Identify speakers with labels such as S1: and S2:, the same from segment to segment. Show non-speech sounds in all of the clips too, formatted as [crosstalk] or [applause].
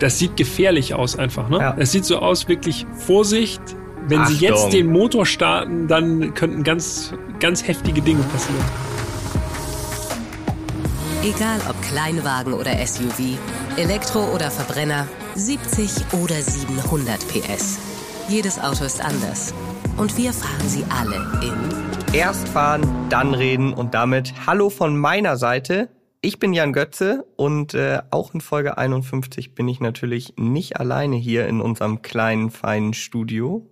S1: das sieht gefährlich aus einfach. Ne?
S2: Ja.
S1: Es sieht so aus, wirklich Vorsicht. Wenn Sie
S2: Achtung.
S1: jetzt den Motor starten, dann könnten ganz, ganz heftige Dinge passieren.
S3: Egal ob Kleinwagen oder SUV, Elektro oder Verbrenner, 70 oder 700 PS. Jedes Auto ist anders. Und wir fahren sie alle in
S2: Erst fahren, dann reden und damit Hallo von meiner Seite. Ich bin Jan Götze und äh, auch in Folge 51 bin ich natürlich nicht alleine hier in unserem kleinen, feinen Studio,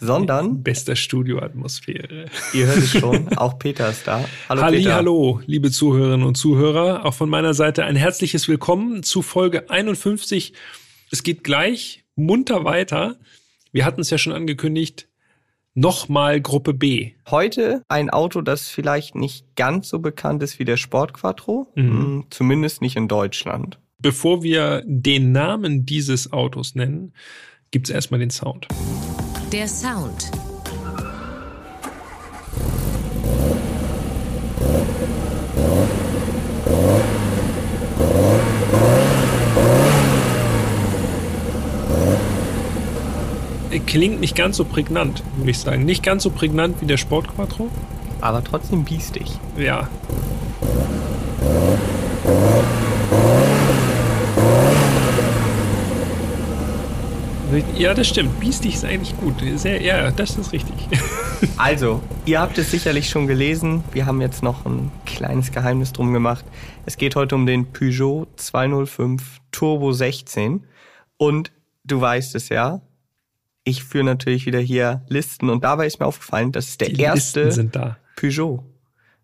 S2: sondern,
S1: Bester Studioatmosphäre.
S2: ihr hört es schon, [laughs] auch Peter ist da. Hallo
S1: Halli,
S2: Peter.
S1: hallo, liebe Zuhörerinnen und Zuhörer. Auch von meiner Seite ein herzliches Willkommen zu Folge 51. Es geht gleich munter weiter. Wir hatten es ja schon angekündigt. Nochmal Gruppe B.
S2: Heute ein Auto, das vielleicht nicht ganz so bekannt ist wie der Sport Quattro,
S1: Mhm.
S2: mh, zumindest nicht in Deutschland.
S1: Bevor wir den Namen dieses Autos nennen, gibt's erstmal den Sound.
S3: der Sound.
S1: Klingt nicht ganz so prägnant, würde ich sagen. Nicht ganz so prägnant wie der Sport Quattro.
S2: Aber trotzdem biestig.
S1: Ja. Ja, das stimmt. Biestig ist eigentlich gut. Sehr, ja, das ist richtig. [laughs]
S2: Also, ihr habt es sicherlich schon gelesen. Wir haben jetzt noch ein kleines Geheimnis drum gemacht. Es geht heute um den Peugeot 205 Turbo 16. Und du weißt es ja, ich führe natürlich wieder hier Listen. Und dabei ist mir aufgefallen, das ist der
S1: Die
S2: erste. Peugeot.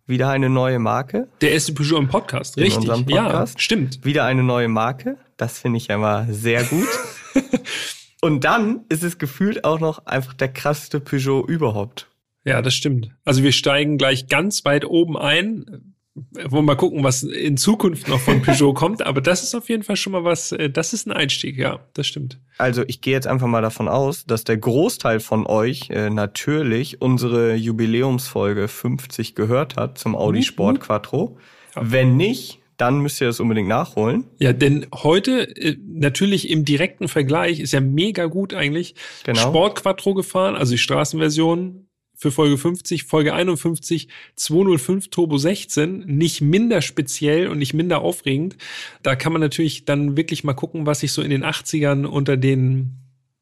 S2: Wieder eine neue Marke.
S1: Der erste Peugeot im Podcast.
S2: In
S1: Richtig.
S2: Podcast.
S1: Ja, stimmt.
S2: Wieder eine neue Marke. Das finde ich ja mal sehr gut. [laughs] Und dann ist es gefühlt auch noch einfach der krasseste Peugeot überhaupt.
S1: Ja, das stimmt. Also wir steigen gleich ganz weit oben ein. Wollen wir mal gucken, was in Zukunft noch von Peugeot [laughs] kommt. Aber das ist auf jeden Fall schon mal was, äh, das ist ein Einstieg, ja, das stimmt.
S2: Also ich gehe jetzt einfach mal davon aus, dass der Großteil von euch äh, natürlich unsere Jubiläumsfolge 50 gehört hat zum Audi
S1: Mhm.
S2: Sport Quattro. Wenn nicht, dann müsst ihr das unbedingt nachholen.
S1: Ja, denn heute äh, natürlich im direkten Vergleich ist ja mega gut eigentlich.
S2: Genau.
S1: Sport Quattro gefahren, also die Straßenversion für Folge 50, Folge 51, 205 Turbo 16, nicht minder speziell und nicht minder aufregend. Da kann man natürlich dann wirklich mal gucken, was sich so in den 80ern unter den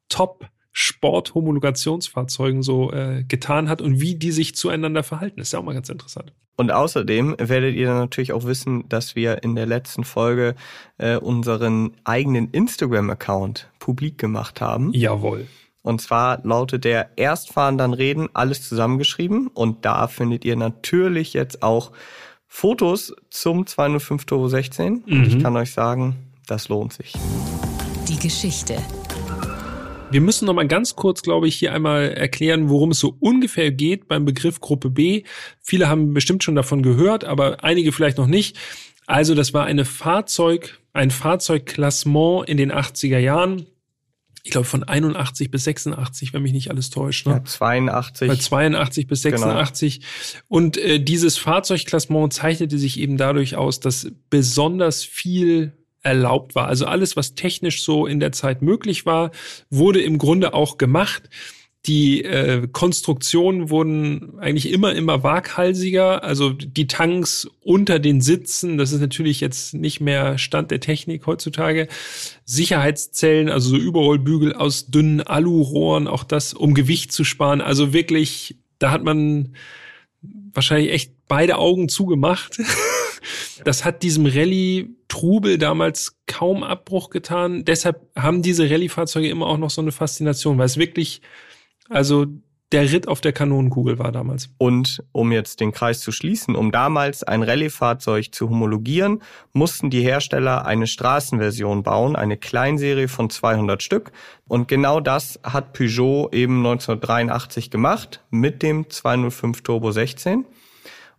S1: Top Sport-Homologationsfahrzeugen so äh, getan hat und wie die sich zueinander verhalten. ist ja auch mal ganz interessant.
S2: Und außerdem werdet ihr dann natürlich auch wissen, dass wir in der letzten Folge äh, unseren eigenen Instagram-Account publik gemacht haben.
S1: Jawohl.
S2: Und zwar lautet der Erstfahren dann reden, alles zusammengeschrieben. Und da findet ihr natürlich jetzt auch Fotos zum 205 Turbo 16. Und
S1: Mhm.
S2: ich kann euch sagen, das lohnt sich.
S3: Die Geschichte.
S1: Wir müssen noch mal ganz kurz, glaube ich, hier einmal erklären, worum es so ungefähr geht beim Begriff Gruppe B. Viele haben bestimmt schon davon gehört, aber einige vielleicht noch nicht. Also, das war eine Fahrzeug, ein Fahrzeugklassement in den 80er Jahren. Ich glaube von 81 bis 86, wenn mich nicht alles täuscht. Ne?
S2: Ja, 82.
S1: Bei 82 bis
S2: Genau.
S1: 86. Und äh, dieses Fahrzeugklassement zeichnete sich eben dadurch aus, dass besonders viel erlaubt war. Also alles, was technisch so in der Zeit möglich war, wurde im Grunde auch gemacht. Die äh, Konstruktionen wurden eigentlich immer, immer waghalsiger. Also die Tanks unter den Sitzen, das ist natürlich jetzt nicht mehr Stand der Technik heutzutage. Sicherheitszellen, also so Überrollbügel aus dünnen Alurohren, auch das, um Gewicht zu sparen. Also wirklich, da hat man wahrscheinlich echt beide Augen zugemacht. [laughs] Das hat diesem Rallye-Trubel damals kaum Abbruch getan. Deshalb haben diese Rallye-Fahrzeuge immer auch noch so eine Faszination, weil es wirklich, also der Ritt auf der Kanonenkugel war damals.
S2: Und um jetzt den Kreis zu schließen, um damals ein Rallye-Fahrzeug zu homologieren, mussten die Hersteller eine Straßenversion bauen, eine Kleinserie von 200 Stück. Und genau das hat Peugeot eben 1983 gemacht mit dem 205 Turbo 16.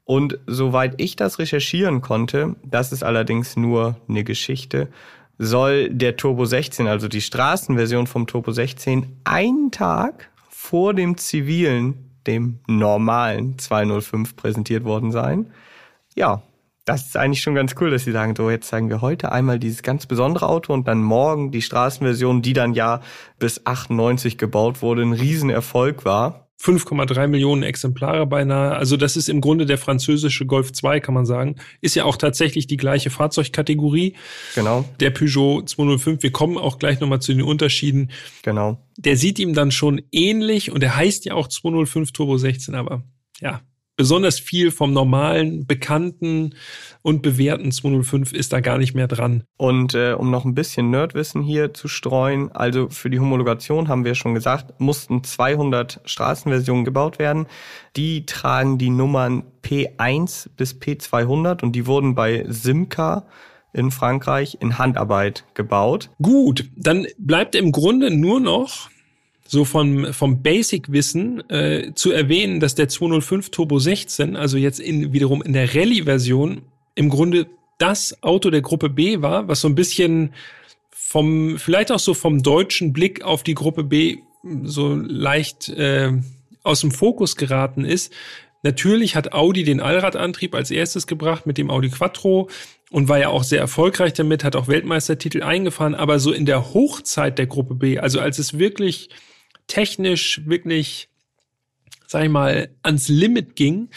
S2: Und soweit ich das recherchieren konnte, das ist allerdings nur eine Geschichte, soll der Turbo 16, also die Straßenversion vom Turbo 16, einen Tag vor dem zivilen, dem normalen 205 präsentiert worden sein. Ja, Das ist eigentlich schon ganz cool, dass sie sagen, so jetzt zeigen wir heute einmal dieses ganz besondere Auto und dann morgen die Straßenversion, die dann ja bis 98 gebaut wurde, ein Riesenerfolg war.
S1: 5,3 Millionen Exemplare beinahe. Also das ist im Grunde der französische Golf 2, kann man sagen. Ist ja auch tatsächlich die gleiche Fahrzeugkategorie.
S2: Genau.
S1: Der Peugeot 205. Wir kommen auch gleich nochmal zu den Unterschieden.
S2: Genau.
S1: Der sieht ihm dann schon ähnlich und er heißt ja auch 205 Turbo 16, aber ja, besonders viel vom normalen, bekannten und bewährten 205 ist da gar nicht mehr dran.
S2: Und äh, um noch ein bisschen Nerdwissen hier zu streuen, also für die Homologation haben wir schon gesagt, mussten 200 Straßenversionen gebaut werden. Die tragen die Nummern P1 bis P200 und die wurden bei Simca in Frankreich in Handarbeit gebaut.
S1: Gut, dann bleibt im Grunde nur noch so vom, vom Basic-Wissen äh, zu erwähnen, dass der 205 Turbo 16, also jetzt in, wiederum in der Rallye-Version, im Grunde das Auto der Gruppe B war, was so ein bisschen vom, vielleicht auch so vom deutschen Blick auf die Gruppe B so leicht äh, aus dem Fokus geraten ist. Natürlich hat Audi den Allradantrieb als erstes gebracht mit dem Audi Quattro und war ja auch sehr erfolgreich damit, hat auch Weltmeistertitel eingefahren, aber so in der Hochzeit der Gruppe B, also als es wirklich technisch wirklich, sag ich mal, ans Limit ging,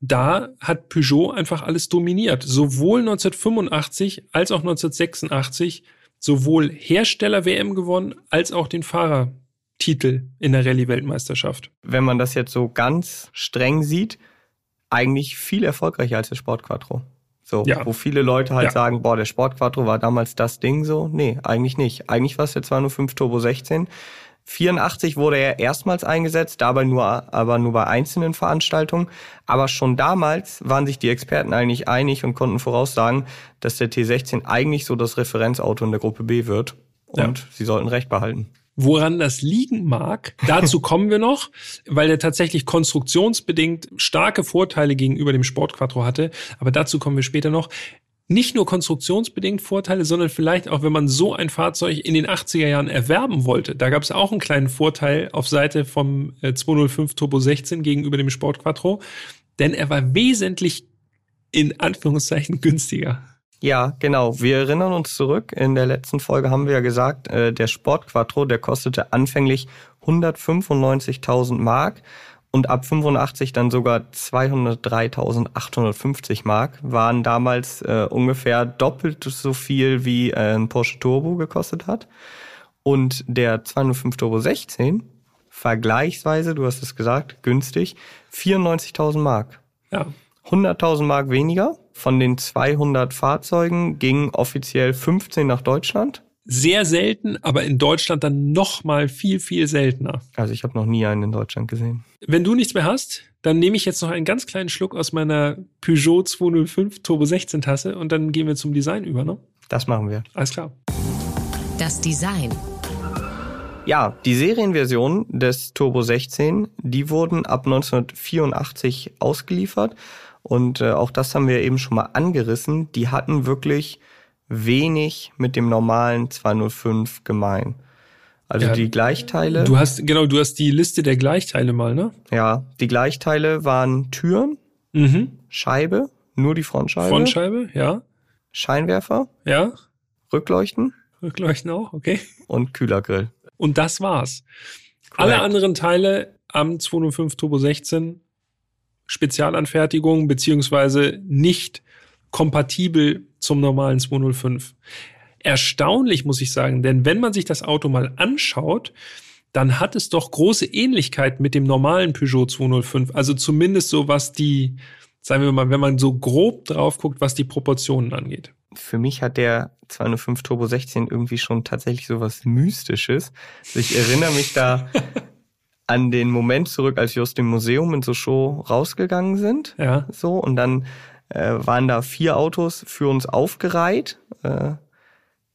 S1: da hat Peugeot einfach alles dominiert. Sowohl 1985 als auch 1986 sowohl Hersteller-WM gewonnen als auch den Fahrertitel in der Rallye-Weltmeisterschaft.
S2: Wenn man das jetzt so ganz streng sieht, eigentlich viel erfolgreicher als der Sport Quattro. So, ja. wo viele Leute halt ja. sagen, boah, der Sport Quattro war damals das Ding so. Nee, eigentlich nicht. Eigentlich war es der 205 Turbo 16. 84 wurde er erstmals eingesetzt, dabei nur, aber nur bei einzelnen Veranstaltungen. Aber schon damals waren sich die Experten eigentlich einig und konnten voraussagen, dass der T16 eigentlich so das Referenzauto in der Gruppe B wird. Und ja. sie sollten recht behalten.
S1: Woran das liegen mag, dazu [laughs] kommen wir noch, weil er tatsächlich konstruktionsbedingt starke Vorteile gegenüber dem Sportquattro hatte. Aber dazu kommen wir später noch nicht nur konstruktionsbedingt Vorteile, sondern vielleicht auch, wenn man so ein Fahrzeug in den 80er Jahren erwerben wollte. Da gab es auch einen kleinen Vorteil auf Seite vom 205 äh, Turbo 16 gegenüber dem Sport Quattro, denn er war wesentlich in Anführungszeichen günstiger.
S2: Ja, genau. Wir erinnern uns zurück. In der letzten Folge haben wir ja gesagt, äh, der Sport Quattro, der kostete anfänglich 195.000 Mark und ab 85 dann sogar 203.850 Mark, waren damals äh, ungefähr doppelt so viel wie äh, ein Porsche Turbo gekostet hat. Und der 205 Turbo 16 vergleichsweise, du hast es gesagt, günstig, 94.000 Mark.
S1: Ja.
S2: 100.000 Mark weniger. Von den 200 Fahrzeugen gingen offiziell 15 nach Deutschland
S1: sehr selten, aber in Deutschland dann noch mal viel, viel seltener.
S2: Also ich habe noch nie einen in Deutschland gesehen.
S1: Wenn du nichts mehr hast, dann nehme ich jetzt noch einen ganz kleinen Schluck aus meiner Peugeot 205 Turbo 16 Tasse und dann gehen wir zum Design über, ne?
S2: Das machen wir.
S1: Alles klar.
S3: Das Design.
S2: Ja, die Serienversionen des Turbo 16, die wurden ab 1984 ausgeliefert und äh, auch das haben wir eben schon mal angerissen. Die hatten wirklich wenig mit dem normalen 205 gemein. Also ja, die Gleichteile.
S1: Du hast, genau, du hast die Liste der Gleichteile mal, ne?
S2: Ja, die Gleichteile waren Türen,
S1: mhm.
S2: Scheibe, nur die Frontscheibe.
S1: Frontscheibe, ja.
S2: Scheinwerfer.
S1: Ja.
S2: Rückleuchten.
S1: Rückleuchten auch, okay.
S2: Und Kühlergrill.
S1: Und das war's. Korrekt. Alle anderen Teile am 205 Turbo 16 Spezialanfertigung beziehungsweise nicht kompatibel zum normalen 205. Erstaunlich, muss ich sagen, denn wenn man sich das Auto mal anschaut, dann hat es doch große Ähnlichkeit mit dem normalen Peugeot 205. Also zumindest so, was die, sagen wir mal, wenn man so grob drauf guckt, was die Proportionen angeht.
S2: Für mich hat der 205 Turbo 16 irgendwie schon tatsächlich so was Mystisches. Also ich erinnere mich da [laughs] an den Moment zurück, als wir aus dem Museum in so Show rausgegangen sind.
S1: Ja.
S2: So, und dann äh, waren da vier Autos für uns aufgereiht. Äh,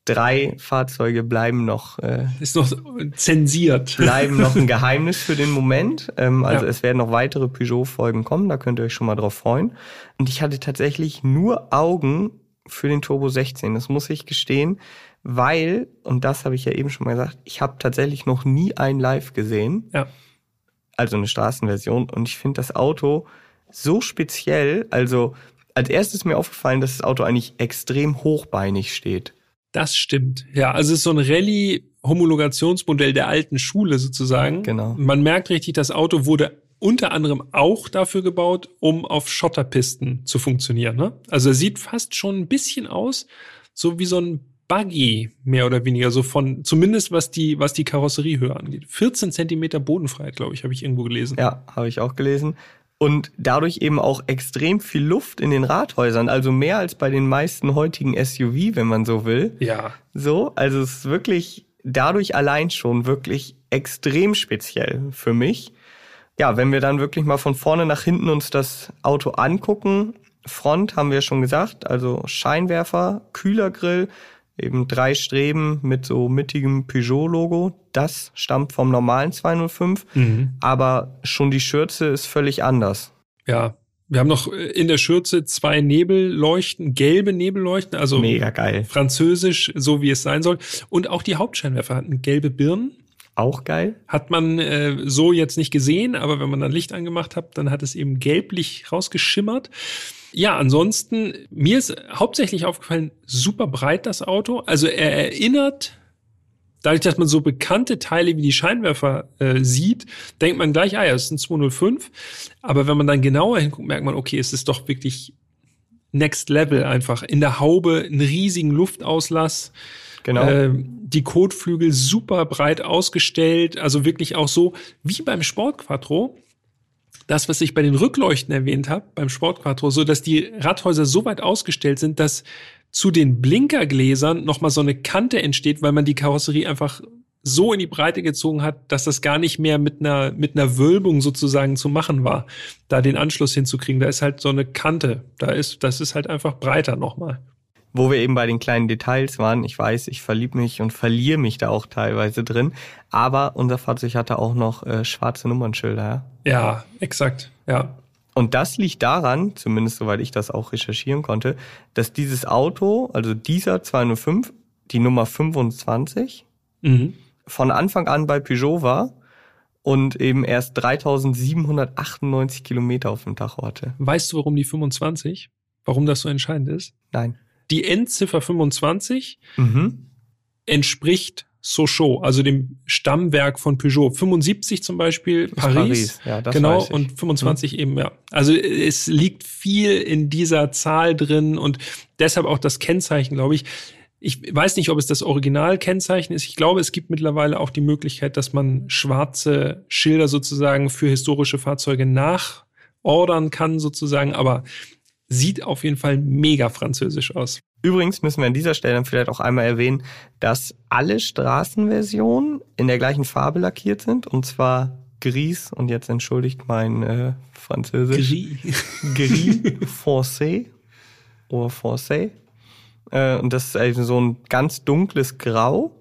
S2: drei Fahrzeuge bleiben noch. Äh,
S1: Ist noch zensiert.
S2: Bleiben noch ein [laughs] Geheimnis für den Moment. Ähm, also ja. es werden noch weitere Peugeot-Folgen kommen, da könnt ihr euch schon mal drauf freuen. Und ich hatte tatsächlich nur Augen für den Turbo 16, das muss ich gestehen, weil, und das habe ich ja eben schon mal gesagt, ich habe tatsächlich noch nie ein Live gesehen.
S1: Ja.
S2: Also eine Straßenversion. Und ich finde das Auto so speziell. Also als erstes ist mir aufgefallen, dass das Auto eigentlich extrem hochbeinig steht.
S1: Das stimmt. Ja, also es ist so ein Rallye-Homologationsmodell der alten Schule sozusagen.
S2: Genau.
S1: Man merkt richtig, das Auto wurde unter anderem auch dafür gebaut, um auf Schotterpisten zu funktionieren. Ne? Also er sieht fast schon ein bisschen aus, so wie so ein Buggy, mehr oder weniger, so von, zumindest was die, was die Karosseriehöhe angeht. 14 Zentimeter Bodenfreiheit, glaube ich, habe ich irgendwo gelesen.
S2: Ja, habe ich auch gelesen und dadurch eben auch extrem viel Luft in den Rathäusern, also mehr als bei den meisten heutigen SUV, wenn man so will.
S1: Ja.
S2: So, also es ist wirklich dadurch allein schon wirklich extrem speziell für mich. Ja, wenn wir dann wirklich mal von vorne nach hinten uns das Auto angucken, Front haben wir schon gesagt, also Scheinwerfer, Kühlergrill, eben drei Streben mit so mittigem Peugeot-Logo. Das stammt vom normalen 205, mhm. aber schon die Schürze ist völlig anders.
S1: Ja, wir haben noch in der Schürze zwei Nebelleuchten, gelbe Nebelleuchten, also
S2: mega geil.
S1: Französisch, so wie es sein soll. Und auch die Hauptscheinwerfer hatten gelbe Birnen.
S2: Auch geil.
S1: Hat man äh, so jetzt nicht gesehen, aber wenn man dann Licht angemacht hat, dann hat es eben gelblich rausgeschimmert. Ja, ansonsten, mir ist hauptsächlich aufgefallen, super breit das Auto. Also er erinnert, dadurch, dass man so bekannte Teile wie die Scheinwerfer äh, sieht, denkt man gleich, ah ja, es ist ein 205. Aber wenn man dann genauer hinguckt, merkt man, okay, es ist doch wirklich Next Level einfach. In der Haube einen riesigen Luftauslass.
S2: Genau. Äh,
S1: die Kotflügel super breit ausgestellt, also wirklich auch so wie beim Sportquattro das, was ich bei den Rückleuchten erwähnt habe, beim Sportquattro, so dass die Radhäuser so weit ausgestellt sind, dass zu den Blinkergläsern nochmal so eine Kante entsteht, weil man die Karosserie einfach so in die Breite gezogen hat, dass das gar nicht mehr mit einer, mit einer Wölbung sozusagen zu machen war, da den Anschluss hinzukriegen. Da ist halt so eine Kante. Da ist, das ist halt einfach breiter nochmal
S2: wo wir eben bei den kleinen Details waren. Ich weiß, ich verlieb mich und verliere mich da auch teilweise drin. Aber unser Fahrzeug hatte auch noch äh, schwarze Nummernschilder.
S1: Ja? ja, exakt. Ja.
S2: Und das liegt daran, zumindest soweit ich das auch recherchieren konnte, dass dieses Auto, also dieser 205, die Nummer 25, mhm. von Anfang an bei Peugeot war und eben erst 3798 Kilometer auf dem Tacho hatte.
S1: Weißt du, warum die 25? Warum das so entscheidend ist?
S2: Nein
S1: die Endziffer 25 mhm. entspricht Sochaux, also dem Stammwerk von Peugeot. 75 zum Beispiel Paris, Paris. Ja, das genau, und 25 mhm. eben, ja. Also es liegt viel in dieser Zahl drin und deshalb auch das Kennzeichen, glaube ich. Ich weiß nicht, ob es das Originalkennzeichen ist. Ich glaube, es gibt mittlerweile auch die Möglichkeit, dass man schwarze Schilder sozusagen für historische Fahrzeuge nachordern kann, sozusagen. Aber sieht auf jeden Fall mega französisch aus.
S2: Übrigens müssen wir an dieser Stelle vielleicht auch einmal erwähnen, dass alle Straßenversionen in der gleichen Farbe lackiert sind, und zwar Gris, und jetzt entschuldigt mein äh, Französisch.
S1: Gris.
S2: Gris [laughs] foncé oder foncé. Äh, und das ist also so ein ganz dunkles Grau.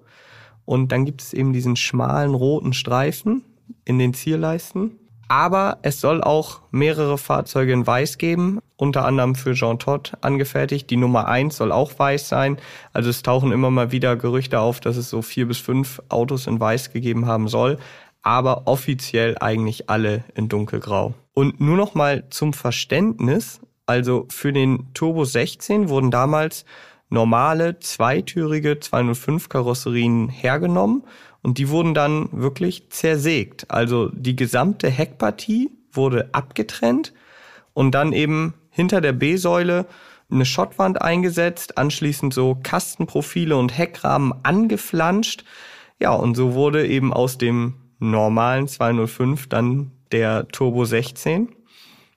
S2: Und dann gibt es eben diesen schmalen roten Streifen in den Zierleisten. Aber es soll auch mehrere Fahrzeuge in Weiß geben, unter anderem für Jean Todt angefertigt. Die Nummer eins soll auch weiß sein. Also es tauchen immer mal wieder Gerüchte auf, dass es so vier bis fünf Autos in Weiß gegeben haben soll. Aber offiziell eigentlich alle in dunkelgrau. Und nur noch mal zum Verständnis. Also für den Turbo 16 wurden damals normale zweitürige 205 Karosserien hergenommen und die wurden dann wirklich zersägt. Also die gesamte Heckpartie wurde abgetrennt und dann eben hinter der B-Säule eine Schottwand eingesetzt, anschließend so Kastenprofile und Heckrahmen angeflanscht. Ja, und so wurde eben aus dem normalen 205 dann der Turbo 16.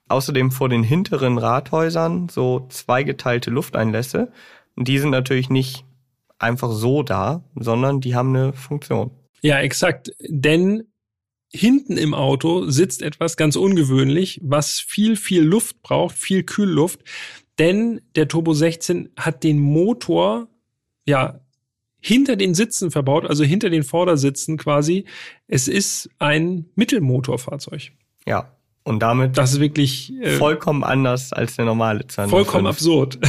S2: Außerdem vor den hinteren Rathäusern so zweigeteilte Lufteinlässe. Und die sind natürlich nicht einfach so da, sondern die haben eine Funktion.
S1: Ja, exakt. Denn hinten im Auto sitzt etwas ganz ungewöhnlich, was viel, viel Luft braucht, viel Kühlluft. Denn der Turbo 16 hat den Motor, ja, hinter den Sitzen verbaut, also hinter den Vordersitzen quasi. Es ist ein Mittelmotorfahrzeug.
S2: Ja. Und damit
S1: das ist wirklich
S2: äh, vollkommen anders als der normale
S1: 205. Vollkommen absurd. [laughs]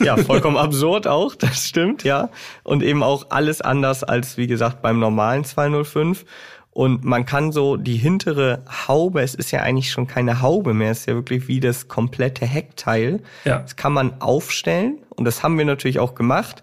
S2: Ja, vollkommen absurd auch, das stimmt, ja. Und eben auch alles anders als, wie gesagt, beim normalen 205. Und man kann so die hintere Haube, es ist ja eigentlich schon keine Haube mehr, es ist ja wirklich wie das komplette Heckteil.
S1: Ja.
S2: Das kann man aufstellen und das haben wir natürlich auch gemacht.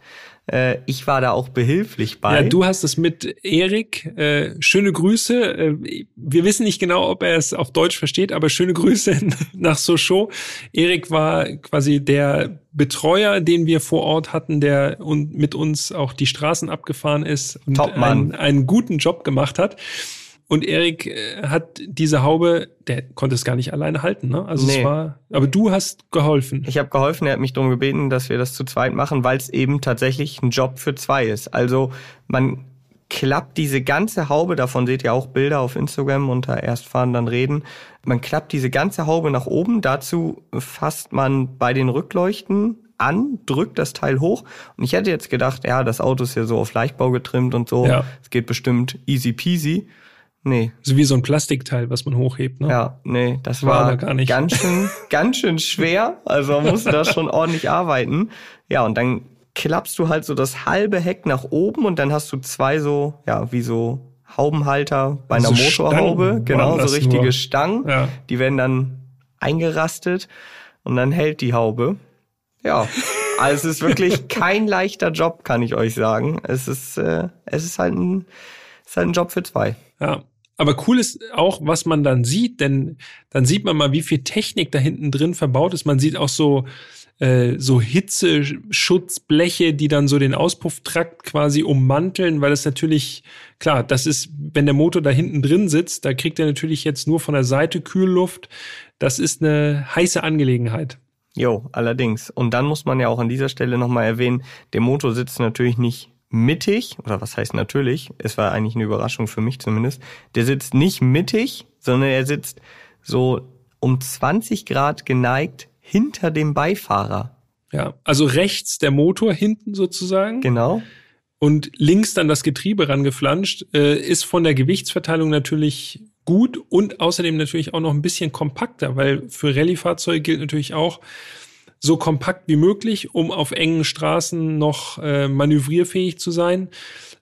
S2: Äh, ich war da auch behilflich bei.
S1: Ja, du hast es mit Erik. Äh, schöne Grüße. Äh, wir wissen nicht genau, ob er es auf Deutsch versteht, aber schöne Grüße [laughs] nach Sochaux. Erik war quasi der Betreuer, den wir vor Ort hatten, der und mit uns auch die Straßen abgefahren ist und einen, einen guten Job gemacht hat. Und Erik äh, hat diese Haube, der konnte es gar nicht alleine halten, ne? Also nee. es war, aber du hast geholfen.
S2: Ich habe geholfen, er hat mich darum gebeten, dass wir das zu zweit machen, weil es eben tatsächlich ein Job für zwei ist. Also man klappt diese ganze Haube, davon seht ihr auch Bilder auf Instagram unter Erstfahren dann reden. Man klappt diese ganze Haube nach oben, dazu fasst man bei den Rückleuchten an, drückt das Teil hoch. Und ich hätte jetzt gedacht, ja, das Auto ist ja so auf Leichtbau getrimmt und so.
S1: Ja.
S2: Es geht bestimmt easy peasy. Nee.
S1: So wie so ein Plastikteil, was man hochhebt, ne?
S2: Ja, nee, das war, war da gar nicht. ganz schön, [laughs] ganz schön schwer. Also man musste da schon ordentlich arbeiten. Ja, und dann klappst du halt so das halbe Heck nach oben und dann hast du zwei so, ja, wie so Haubenhalter bei einer also Motorhaube. Genau, so richtige nur. Stangen. Ja. Die werden dann eingerastet und dann hält die Haube. Ja. Also es ist wirklich [laughs] kein leichter Job, kann ich euch sagen. Es ist, äh, es ist halt ein, es ist halt ein Job für zwei.
S1: Ja. Aber cool ist auch, was man dann sieht, denn dann sieht man mal, wie viel Technik da hinten drin verbaut ist. Man sieht auch so, äh, so Hitzeschutzbleche, die dann so den Auspufftrakt quasi ummanteln, weil das natürlich, klar, das ist, wenn der Motor da hinten drin sitzt, da kriegt er natürlich jetzt nur von der Seite Kühlluft. Das ist eine heiße Angelegenheit.
S2: Jo, allerdings. Und dann muss man ja auch an dieser Stelle nochmal erwähnen, der Motor sitzt natürlich nicht mittig, oder was heißt natürlich, es war eigentlich eine Überraschung für mich zumindest, der sitzt nicht mittig, sondern er sitzt so um 20 Grad geneigt hinter dem Beifahrer.
S1: Ja, also rechts der Motor hinten sozusagen.
S2: Genau.
S1: Und links dann das Getriebe rangeflanscht, äh, ist von der Gewichtsverteilung natürlich gut und außerdem natürlich auch noch ein bisschen kompakter, weil für Rallye-Fahrzeuge gilt natürlich auch, so kompakt wie möglich, um auf engen Straßen noch äh, manövrierfähig zu sein.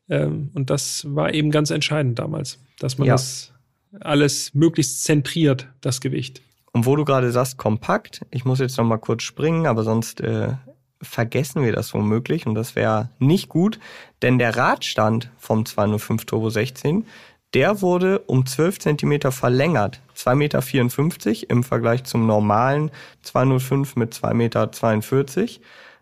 S1: Ähm, und das war eben ganz entscheidend damals, dass man ja. das alles möglichst zentriert, das Gewicht.
S2: Und wo du gerade sagst, kompakt, ich muss jetzt noch mal kurz springen, aber sonst äh, vergessen wir das womöglich und das wäre nicht gut, denn der Radstand vom 205 Turbo 16 der wurde um 12 Zentimeter verlängert. 2,54 Meter im Vergleich zum normalen 205 mit 2,42 Meter,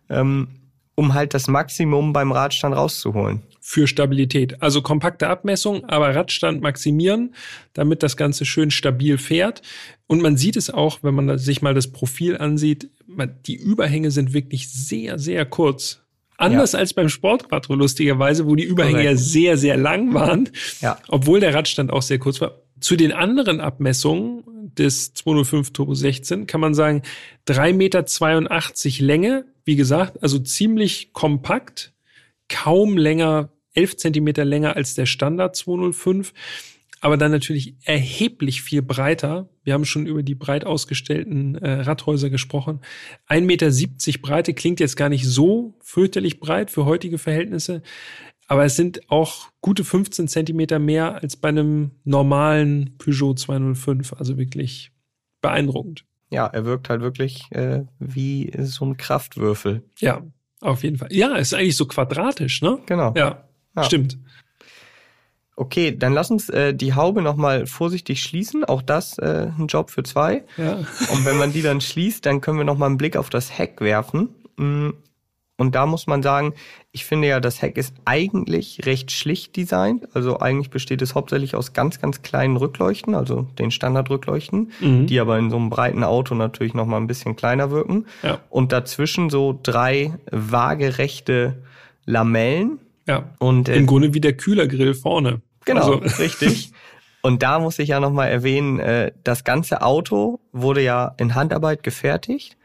S2: ähm, um halt das Maximum beim Radstand rauszuholen.
S1: Für Stabilität. Also kompakte Abmessung, aber Radstand maximieren, damit das Ganze schön stabil fährt. Und man sieht es auch, wenn man sich mal das Profil ansieht, die Überhänge sind wirklich sehr, sehr kurz. Anders ja. als beim Sportquattro, lustigerweise, wo die Überhänge Korrekt. ja sehr, sehr lang waren. Ja. Obwohl der Radstand auch sehr kurz war. Zu den anderen Abmessungen des 205 Turbo 16 kann man sagen, 3,82 Meter Länge, wie gesagt, also ziemlich kompakt, kaum länger, 11 Zentimeter länger als der Standard 205 aber dann natürlich erheblich viel breiter. Wir haben schon über die breit ausgestellten äh, Radhäuser gesprochen. 1,70 Meter Breite klingt jetzt gar nicht so fürchterlich breit für heutige Verhältnisse, aber es sind auch gute 15 Zentimeter mehr als bei einem normalen Peugeot 205. Also wirklich beeindruckend.
S2: Ja, er wirkt halt wirklich äh, wie so ein Kraftwürfel.
S1: Ja, auf jeden Fall. Ja, ist eigentlich so quadratisch, ne?
S2: Genau.
S1: Ja, ja. stimmt.
S2: Okay, dann lass uns äh, die Haube nochmal vorsichtig schließen. Auch das äh, ein Job für zwei.
S1: Ja.
S2: Und wenn man die dann schließt, dann können wir nochmal einen Blick auf das Heck werfen. Mm, und da muss man sagen, ich finde ja, das Heck ist eigentlich recht schlicht designt. Also eigentlich besteht es hauptsächlich aus ganz, ganz kleinen Rückleuchten, also den Standardrückleuchten, mhm. die aber in so einem breiten Auto natürlich nochmal ein bisschen kleiner wirken.
S1: Ja.
S2: Und dazwischen so drei waagerechte Lamellen,
S1: ja. Und äh, im Grunde wie der Kühlergrill vorne.
S2: Genau, also. [laughs] [laughs] richtig. Und da muss ich ja nochmal erwähnen, äh, das ganze Auto wurde ja in Handarbeit gefertigt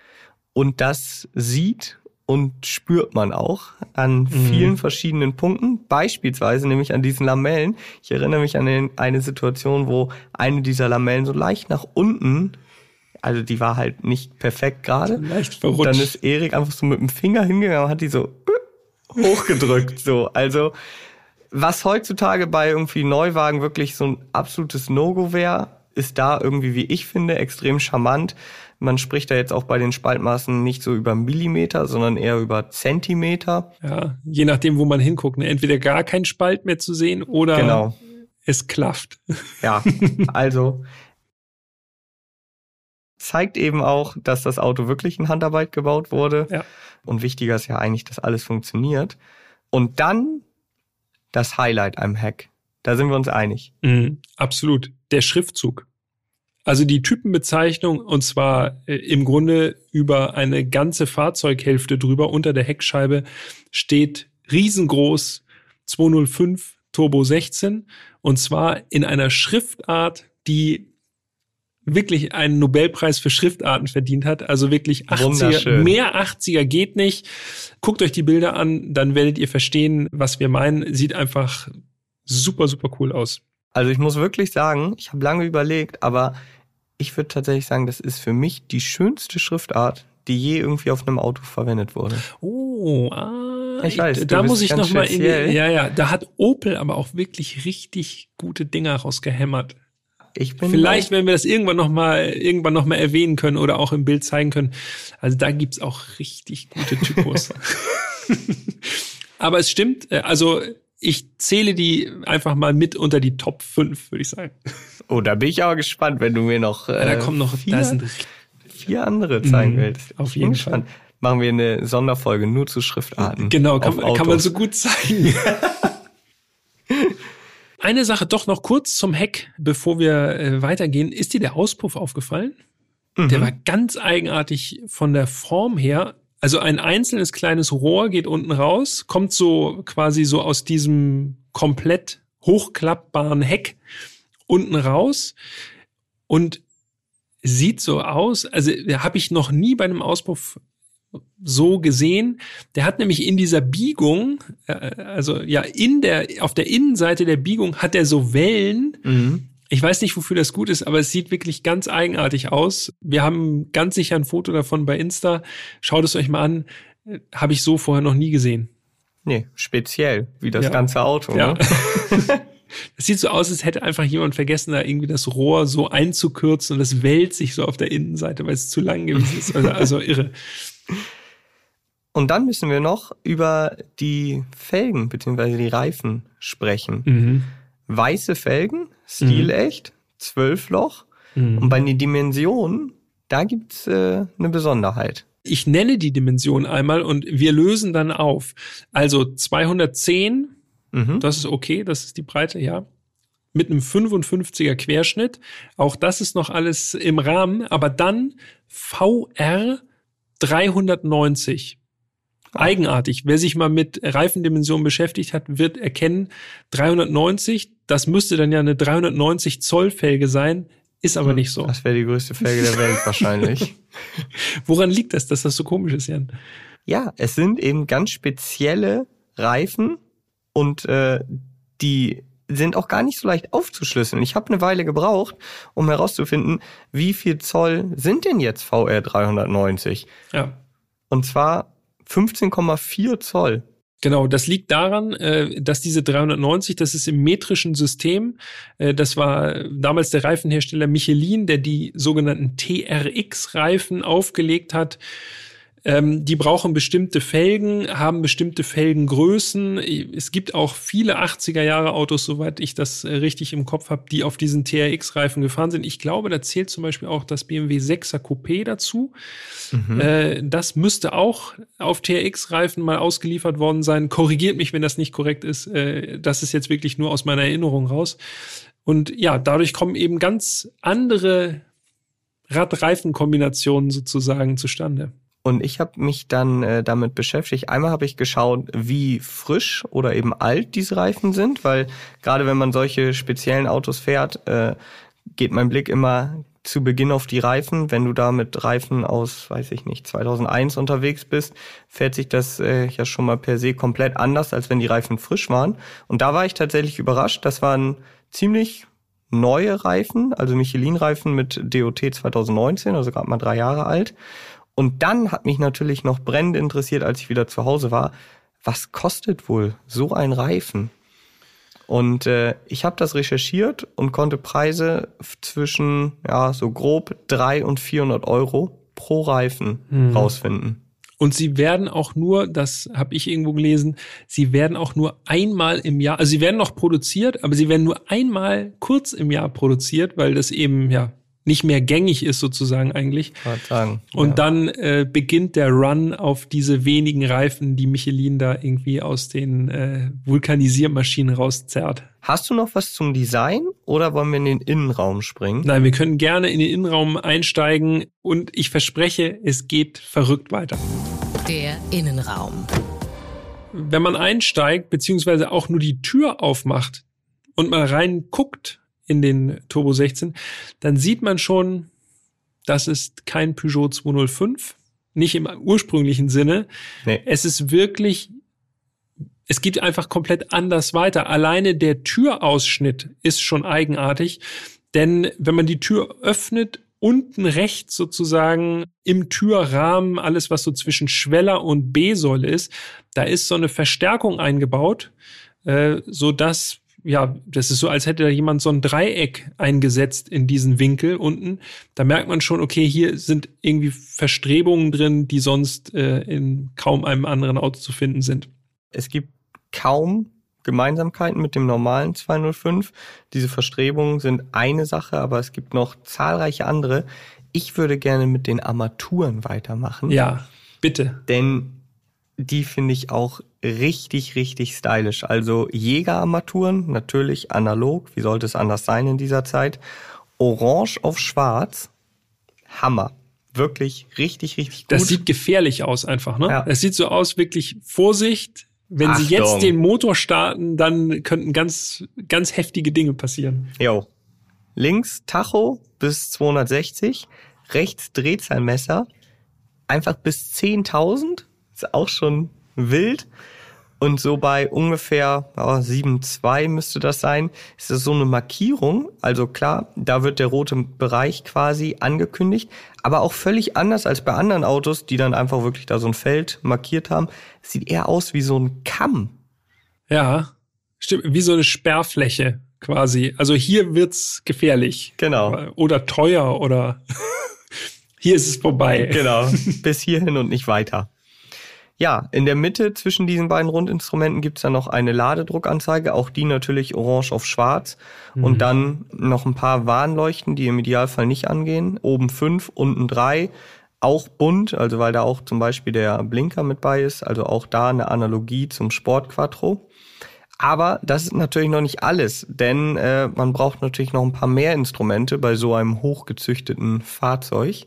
S2: und das sieht und spürt man auch an mhm. vielen verschiedenen Punkten, beispielsweise nämlich an diesen Lamellen. Ich erinnere mich an eine Situation, wo eine dieser Lamellen so leicht nach unten, also die war halt nicht perfekt gerade.
S1: Leicht verrutscht.
S2: Dann ist Erik einfach so mit dem Finger hingegangen und hat die so hochgedrückt. So, also Was heutzutage bei irgendwie Neuwagen wirklich so ein absolutes No-Go wäre, ist da irgendwie, wie ich finde, extrem charmant. Man spricht da jetzt auch bei den Spaltmaßen nicht so über Millimeter, sondern eher über Zentimeter.
S1: Ja, je nachdem, wo man hinguckt. Ne? Entweder gar kein Spalt mehr zu sehen oder
S2: Genau.
S1: es klafft.
S2: Ja, [laughs] also zeigt eben auch, dass das Auto wirklich in Handarbeit gebaut wurde.
S1: Ja.
S2: Und wichtiger ist ja eigentlich, dass alles funktioniert. Und dann das Highlight am Heck. Da sind wir uns einig.
S1: Mhm, absolut. Der Schriftzug. Also die Typenbezeichnung und zwar äh, im Grunde über eine ganze Fahrzeughälfte drüber unter der Heckscheibe steht riesengroß 205 Turbo 16 und zwar in einer Schriftart, die wirklich einen Nobelpreis für Schriftarten verdient hat. Also wirklich 80er,
S2: Wunderschön.
S1: mehr 80er geht nicht. Guckt euch die Bilder an, dann werdet ihr verstehen, was wir meinen. Sieht einfach super, super cool aus.
S2: Also ich muss wirklich sagen, ich habe lange überlegt, aber ich würde tatsächlich sagen, das ist für mich die schönste Schriftart, die je irgendwie auf einem Auto verwendet wurde.
S1: Oh, ah,
S2: Ich weiß,
S1: da muss ich noch mal in die,
S2: speziell.
S1: ja, ja, da hat Opel aber auch wirklich richtig gute Dinger rausgehämmert.
S2: Ich bin
S1: Vielleicht, wenn wir das irgendwann noch mal, irgendwann noch mal erwähnen können oder auch im Bild zeigen können. Also da gibt's auch richtig gute Typos. [laughs] aber es stimmt, äh, also ich zähle die einfach mal mit unter die Top 5, würde ich sagen.
S2: Oh, da bin ich aber gespannt, wenn du mir noch, äh,
S1: da kommen noch,
S2: vier,
S1: da sind
S2: vier andere zeigen
S1: Mhm,
S2: willst.
S1: auf jeden
S2: gespannt. Machen wir eine Sonderfolge nur zu Schriftarten.
S1: Genau, kann, kann man so gut zeigen. [laughs] [laughs] Eine Sache doch noch kurz zum Heck, bevor wir äh, weitergehen. Ist dir der Auspuff aufgefallen? Der
S2: Mhm.
S1: war ganz eigenartig von der Form her. Also ein einzelnes kleines Rohr geht unten raus, kommt so quasi so aus diesem komplett hochklappbaren Heck unten raus und sieht so aus. Also habe ich noch nie bei einem Auspuff so gesehen. Der hat nämlich in dieser Biegung, äh, also ja in der auf der Innenseite der Biegung hat er so Wellen.
S2: Mhm.
S1: Ich weiß nicht, wofür das gut ist, aber es sieht wirklich ganz eigenartig aus. Wir haben ganz sicher ein Foto davon bei Insta. Schaut es euch mal an. Äh, Habe ich so vorher noch nie gesehen.
S2: Nee, speziell, wie das
S1: Ja.
S2: ganze Auto.
S1: Ja.
S2: Ne? [laughs] [laughs]
S1: Es sieht so aus, als hätte einfach jemand vergessen, da irgendwie das Rohr so einzukürzen und das wellt sich so auf der Innenseite, weil es zu lang gewesen ist. Also, also irre.
S2: Und dann müssen wir noch über die Felgen bzw. die Reifen sprechen.
S1: Mhm.
S2: Weiße Felgen, stilecht, zwölf Loch.
S1: Mhm.
S2: Und bei den Dimensionen, da gibt's äh, eine Besonderheit.
S1: Ich nenne die Dimension einmal und wir lösen dann auf. Also 210,
S2: Mhm.
S1: das ist okay, das ist die Breite, ja. Mit einem 55er Querschnitt. Auch das ist noch alles im Rahmen. Aber dann VR 390. Eigenartig. Wer sich mal mit Reifendimensionen beschäftigt hat, wird erkennen, 390, das müsste dann ja eine 390 Zoll Felge sein, ist aber nicht so.
S2: Das wäre die größte Felge der Welt wahrscheinlich. [laughs]
S1: Woran liegt das, dass das so komisch ist, Jan?
S2: Ja, es sind eben ganz spezielle Reifen und äh, die sind auch gar nicht so leicht aufzuschlüsseln. Ich habe eine Weile gebraucht, um herauszufinden, wie viel Zoll sind denn jetzt VR 390?
S1: Ja.
S2: Und zwar 15,4 Zoll.
S1: Genau, das liegt daran, äh, dass diese 390, das ist im metrischen System, äh, das war damals der Reifenhersteller Michelin, der die sogenannten TRX-Reifen aufgelegt hat. Ähm, die brauchen bestimmte Felgen, haben bestimmte Felgengrößen. Es gibt auch viele 80er Jahre Autos, soweit ich das äh, richtig im Kopf habe, die auf diesen TRX-Reifen gefahren sind. Ich glaube, da zählt zum Beispiel auch das BMW 6er Coupé dazu. Äh, das müsste auch auf TRX-Reifen mal ausgeliefert worden sein. Korrigiert mich, wenn das nicht korrekt ist. Äh, das ist jetzt wirklich nur aus meiner Erinnerung raus. Und ja, dadurch kommen eben ganz andere Rad-Reifen-Kombinationen sozusagen zustande.
S2: Und ich habe mich dann äh, damit beschäftigt. Einmal habe ich geschaut, wie frisch oder eben alt diese Reifen sind, weil gerade wenn man solche speziellen Autos fährt, äh, geht mein Blick immer zu Beginn auf die Reifen. Wenn du da mit Reifen aus, weiß ich nicht, 2001 unterwegs bist, fährt sich das äh, ja schon mal per se komplett anders, als wenn die Reifen frisch waren. Und da war ich tatsächlich überrascht. Das waren ziemlich neue Reifen, also Michelin-Reifen mit DOT 2019, also gerade mal drei Jahre alt. Und dann hat mich natürlich noch brennend interessiert, als ich wieder zu Hause war, was kostet wohl so ein Reifen? Und äh, ich habe das recherchiert und konnte Preise zwischen ja so grob drei und 400 Euro pro Reifen hm. rausfinden.
S1: Und sie werden auch nur, das habe ich irgendwo gelesen, sie werden auch nur einmal im Jahr, also sie werden noch produziert, aber sie werden nur einmal kurz im Jahr produziert, weil das eben ja nicht mehr gängig ist sozusagen eigentlich.
S2: Sagen,
S1: und ja. dann äh, beginnt der Run auf diese wenigen Reifen, die Michelin da irgendwie aus den äh, Vulkanisiermaschinen rauszerrt.
S2: Hast du noch was zum Design oder wollen wir in den Innenraum springen?
S1: Nein, wir können gerne in den Innenraum einsteigen und ich verspreche, es geht verrückt weiter.
S3: Der Innenraum.
S1: Wenn man einsteigt, beziehungsweise auch nur die Tür aufmacht und mal reinguckt in den Turbo 16, dann sieht man schon, das ist kein Peugeot 205, nicht im ursprünglichen Sinne. Nee. Es ist wirklich, es geht einfach komplett anders weiter. Alleine der Türausschnitt ist schon eigenartig, denn wenn man die Tür öffnet, unten rechts sozusagen im Türrahmen, alles was so zwischen Schweller und B-Säule ist, da ist so eine Verstärkung eingebaut, äh, so dass ja, das ist so, als hätte da jemand so ein Dreieck eingesetzt in diesen Winkel unten. Da merkt man schon, okay, hier sind irgendwie Verstrebungen drin, die sonst äh, in kaum einem anderen Auto zu finden sind.
S2: Es gibt kaum Gemeinsamkeiten mit dem normalen 205. Diese Verstrebungen sind eine Sache, aber es gibt noch zahlreiche andere. Ich würde gerne mit den Armaturen weitermachen.
S1: Ja, bitte.
S2: Denn die finde ich auch richtig, richtig stylisch. Also Jägerarmaturen, natürlich analog, wie sollte es anders sein in dieser Zeit. Orange auf schwarz, Hammer. Wirklich richtig, richtig gut.
S1: Das sieht gefährlich aus einfach, ne? Ja. Es sieht so aus, wirklich Vorsicht. Wenn Achtung. Sie jetzt den Motor starten, dann könnten ganz, ganz heftige Dinge passieren.
S2: Jo. Links Tacho bis 260, rechts Drehzahlmesser, einfach bis 10.000 ist auch schon wild. Und so bei ungefähr oh, 7,2 müsste das sein, ist das so eine Markierung. Also klar, da wird der rote Bereich quasi angekündigt, aber auch völlig anders als bei anderen Autos, die dann einfach wirklich da so ein Feld markiert haben. Sieht eher aus wie so ein Kamm.
S1: Ja, stimmt, wie so eine Sperrfläche quasi. Also hier wird's gefährlich.
S2: Genau.
S1: Oder teuer oder [laughs] hier ist es vorbei.
S2: Genau, [laughs] bis hierhin und nicht weiter. Ja, in der Mitte zwischen diesen beiden Rundinstrumenten gibt's dann noch eine Ladedruckanzeige, auch die natürlich orange auf schwarz. Mhm. Und dann noch ein paar Warnleuchten, die im Idealfall nicht angehen. Oben fünf, unten drei. Auch bunt, also weil da auch zum Beispiel der Blinker mit bei ist. Also auch da eine Analogie zum Sport Quattro. Aber das ist natürlich noch nicht alles, denn äh, man braucht natürlich noch ein paar mehr Instrumente bei so einem hochgezüchteten Fahrzeug.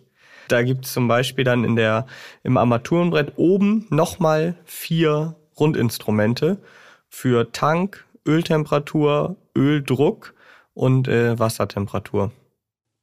S2: Da gibt es zum Beispiel dann in der, im Armaturenbrett oben nochmal vier Rundinstrumente für Tank, Öltemperatur, Öldruck und äh, Wassertemperatur.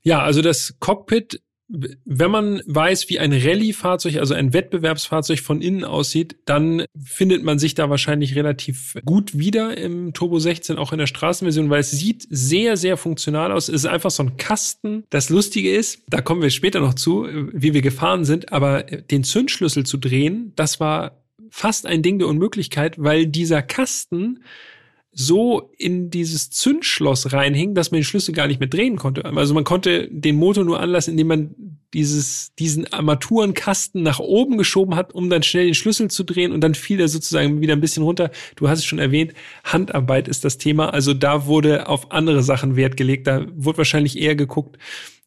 S1: Ja, also das Cockpit wenn man weiß, wie ein Rallye-Fahrzeug, also ein Wettbewerbsfahrzeug von innen aussieht, dann findet man sich da wahrscheinlich relativ gut wieder im Turbo 16, auch in der Straßenversion, weil es sieht sehr, sehr funktional aus. Es ist einfach so ein Kasten. Das Lustige ist, da kommen wir später noch zu, wie wir gefahren sind, aber den Zündschlüssel zu drehen, das war fast ein Ding der Unmöglichkeit, weil dieser Kasten so in dieses Zündschloss reinhing, dass man den Schlüssel gar nicht mehr drehen konnte. Also man konnte den Motor nur anlassen, indem man dieses, diesen Armaturenkasten nach oben geschoben hat, um dann schnell den Schlüssel zu drehen und dann fiel er sozusagen wieder ein bisschen runter. Du hast es schon erwähnt, Handarbeit ist das Thema. Also da wurde auf andere Sachen Wert gelegt. Da wurde wahrscheinlich eher geguckt,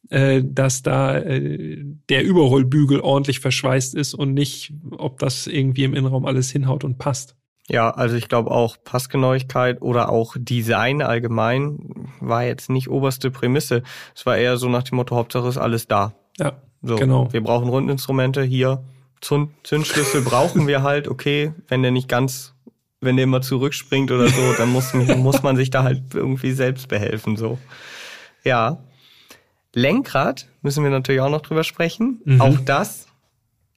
S1: äh, dass da äh, der Überrollbügel ordentlich verschweißt ist und nicht, ob das irgendwie im Innenraum alles hinhaut und passt.
S2: Ja, also ich glaube auch Passgenauigkeit oder auch Design allgemein war jetzt nicht oberste Prämisse. Es war eher so nach dem Motto, Hauptsache ist alles da.
S1: Ja,
S2: so, genau. Wir brauchen Rundinstrumente hier. Zündschlüssel brauchen wir halt, okay, wenn der nicht ganz, wenn der immer zurückspringt oder so, dann muss, muss man sich da halt irgendwie selbst behelfen, so. Ja. Lenkrad müssen wir natürlich auch noch drüber sprechen. Mhm. Auch das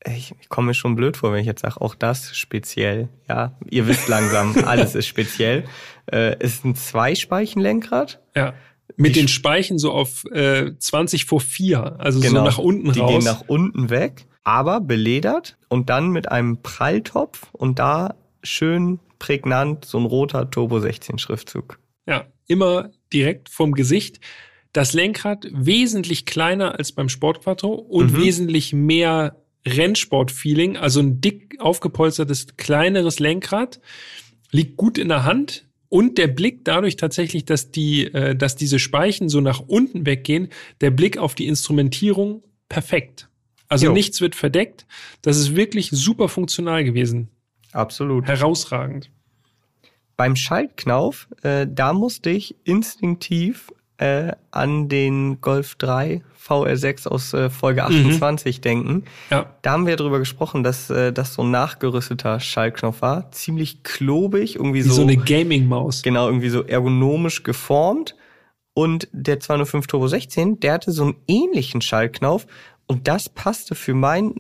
S2: ich, ich komme mir schon blöd vor, wenn ich jetzt sage, auch das speziell. Ja, ihr wisst langsam, [laughs] alles ist speziell. Äh, ist ein Zweispeichenlenkrad.
S1: Ja. Mit die den Speichen so auf äh, 20 vor 4, also genau, so nach unten
S2: die
S1: raus.
S2: Die gehen nach unten weg, aber beledert und dann mit einem Pralltopf und da schön prägnant so ein roter Turbo 16 Schriftzug.
S1: Ja, immer direkt vom Gesicht. Das Lenkrad wesentlich kleiner als beim Sportquattro und
S2: Mhm.
S1: wesentlich mehr Rennsport-Feeling, also ein dick aufgepolstertes, kleineres Lenkrad, liegt gut in der Hand und der Blick dadurch tatsächlich, dass die, äh, dass diese Speichen so nach unten weggehen, der Blick auf die Instrumentierung perfekt. Also
S2: Jo.
S1: nichts wird verdeckt. Das ist wirklich super funktional gewesen.
S2: Absolut.
S1: Herausragend.
S2: Beim Schaltknauf, äh, da musste ich instinktiv äh, an den Golf 3 VR6 aus äh, Folge
S1: Mhm.
S2: 28 denken.
S1: Ja.
S2: Da haben wir drüber gesprochen, dass äh, das so ein nachgerüsteter Schaltknopf war. Ziemlich klobig, irgendwie
S1: Wie
S2: so,
S1: so eine Gaming-Maus.
S2: genau, irgendwie so ergonomisch geformt. Und der 205 Turbo 16, der hatte so einen ähnlichen Schaltknauf und das passte für mein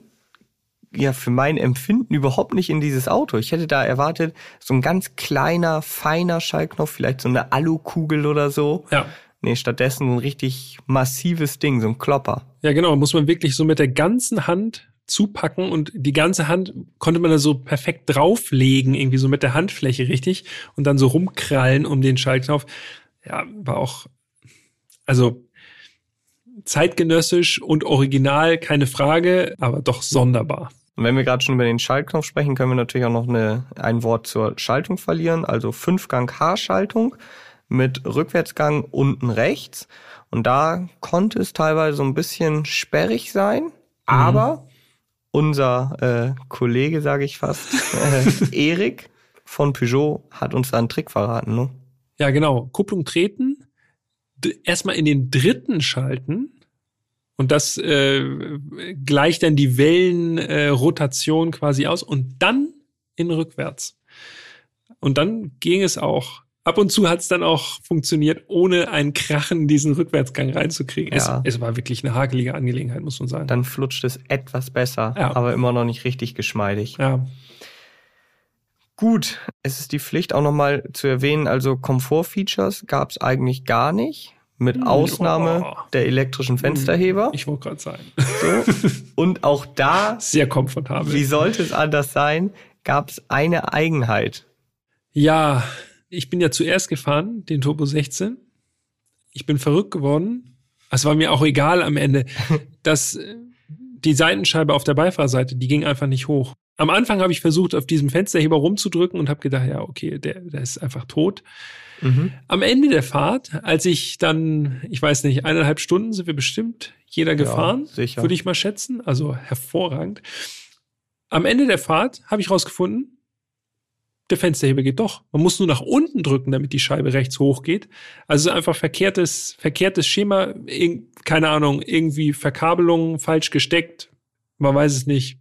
S2: ja, für mein Empfinden überhaupt nicht in dieses Auto. Ich hätte da erwartet, so ein ganz kleiner, feiner Schallknopf, vielleicht so eine Alukugel oder so.
S1: Ja.
S2: Nee, stattdessen ein richtig massives Ding, so ein Klopper.
S1: Ja, genau. Muss man wirklich so mit der ganzen Hand zupacken und die ganze Hand konnte man da so perfekt drauflegen, irgendwie so mit der Handfläche richtig und dann so rumkrallen um den Schaltknopf. Ja, war auch, also zeitgenössisch und original, keine Frage, aber doch sonderbar.
S2: Und wenn wir gerade schon über den Schaltknopf sprechen, können wir natürlich auch noch eine, ein Wort zur Schaltung verlieren. Also Fünfgang H-Schaltung mit Rückwärtsgang unten rechts. Und da konnte es teilweise so ein bisschen sperrig sein, aber unser äh, Kollege, sage ich fast, äh, [laughs] Erik von Peugeot hat uns da einen Trick verraten. Ne?
S1: Ja, genau. Kupplung treten, erstmal in den dritten schalten und das äh, gleicht dann die Wellenrotation äh, quasi aus und dann in rückwärts. Und dann ging es auch. Ab und zu hat es dann auch funktioniert, ohne einen Krachen in diesen Rückwärtsgang reinzukriegen.
S2: Ja.
S1: Es, es war wirklich eine hakelige Angelegenheit, muss man sagen.
S2: Dann flutscht es etwas besser,
S1: Ja.
S2: aber immer noch nicht richtig geschmeidig.
S1: ja,
S2: Gut, es ist die Pflicht auch nochmal zu erwähnen, also Komfortfeatures gab es eigentlich gar nicht, mit
S1: Hm,
S2: Ausnahme
S1: oh.
S2: der elektrischen Fensterheber.
S1: ich wollte gerade sagen.
S2: So. Und auch da, [laughs]
S1: Sehr komfortabel.
S2: wie sollte es anders sein, gab es eine Eigenheit.
S1: Ja, ich bin ja zuerst gefahren, den Turbo 16. Ich bin verrückt geworden. Es war mir auch egal am Ende, [laughs] dass die Seitenscheibe auf der Beifahrerseite, die ging einfach nicht hoch. Am Anfang habe ich versucht, auf diesem Fensterheber rumzudrücken und habe gedacht, ja, okay, der, der ist einfach tot. Am Ende der Fahrt, als ich dann, ich weiß nicht, eineinhalb Stunden sind wir bestimmt jeder gefahren,
S2: sicher.
S1: würde ich mal schätzen, also hervorragend. Am Ende der Fahrt habe ich rausgefunden, der Fensterheber geht doch. Man muss nur nach unten drücken, damit die Scheibe rechts hochgeht. Also einfach verkehrtes, verkehrtes Schema, keine Ahnung, irgendwie Verkabelung falsch gesteckt. Man weiß es nicht.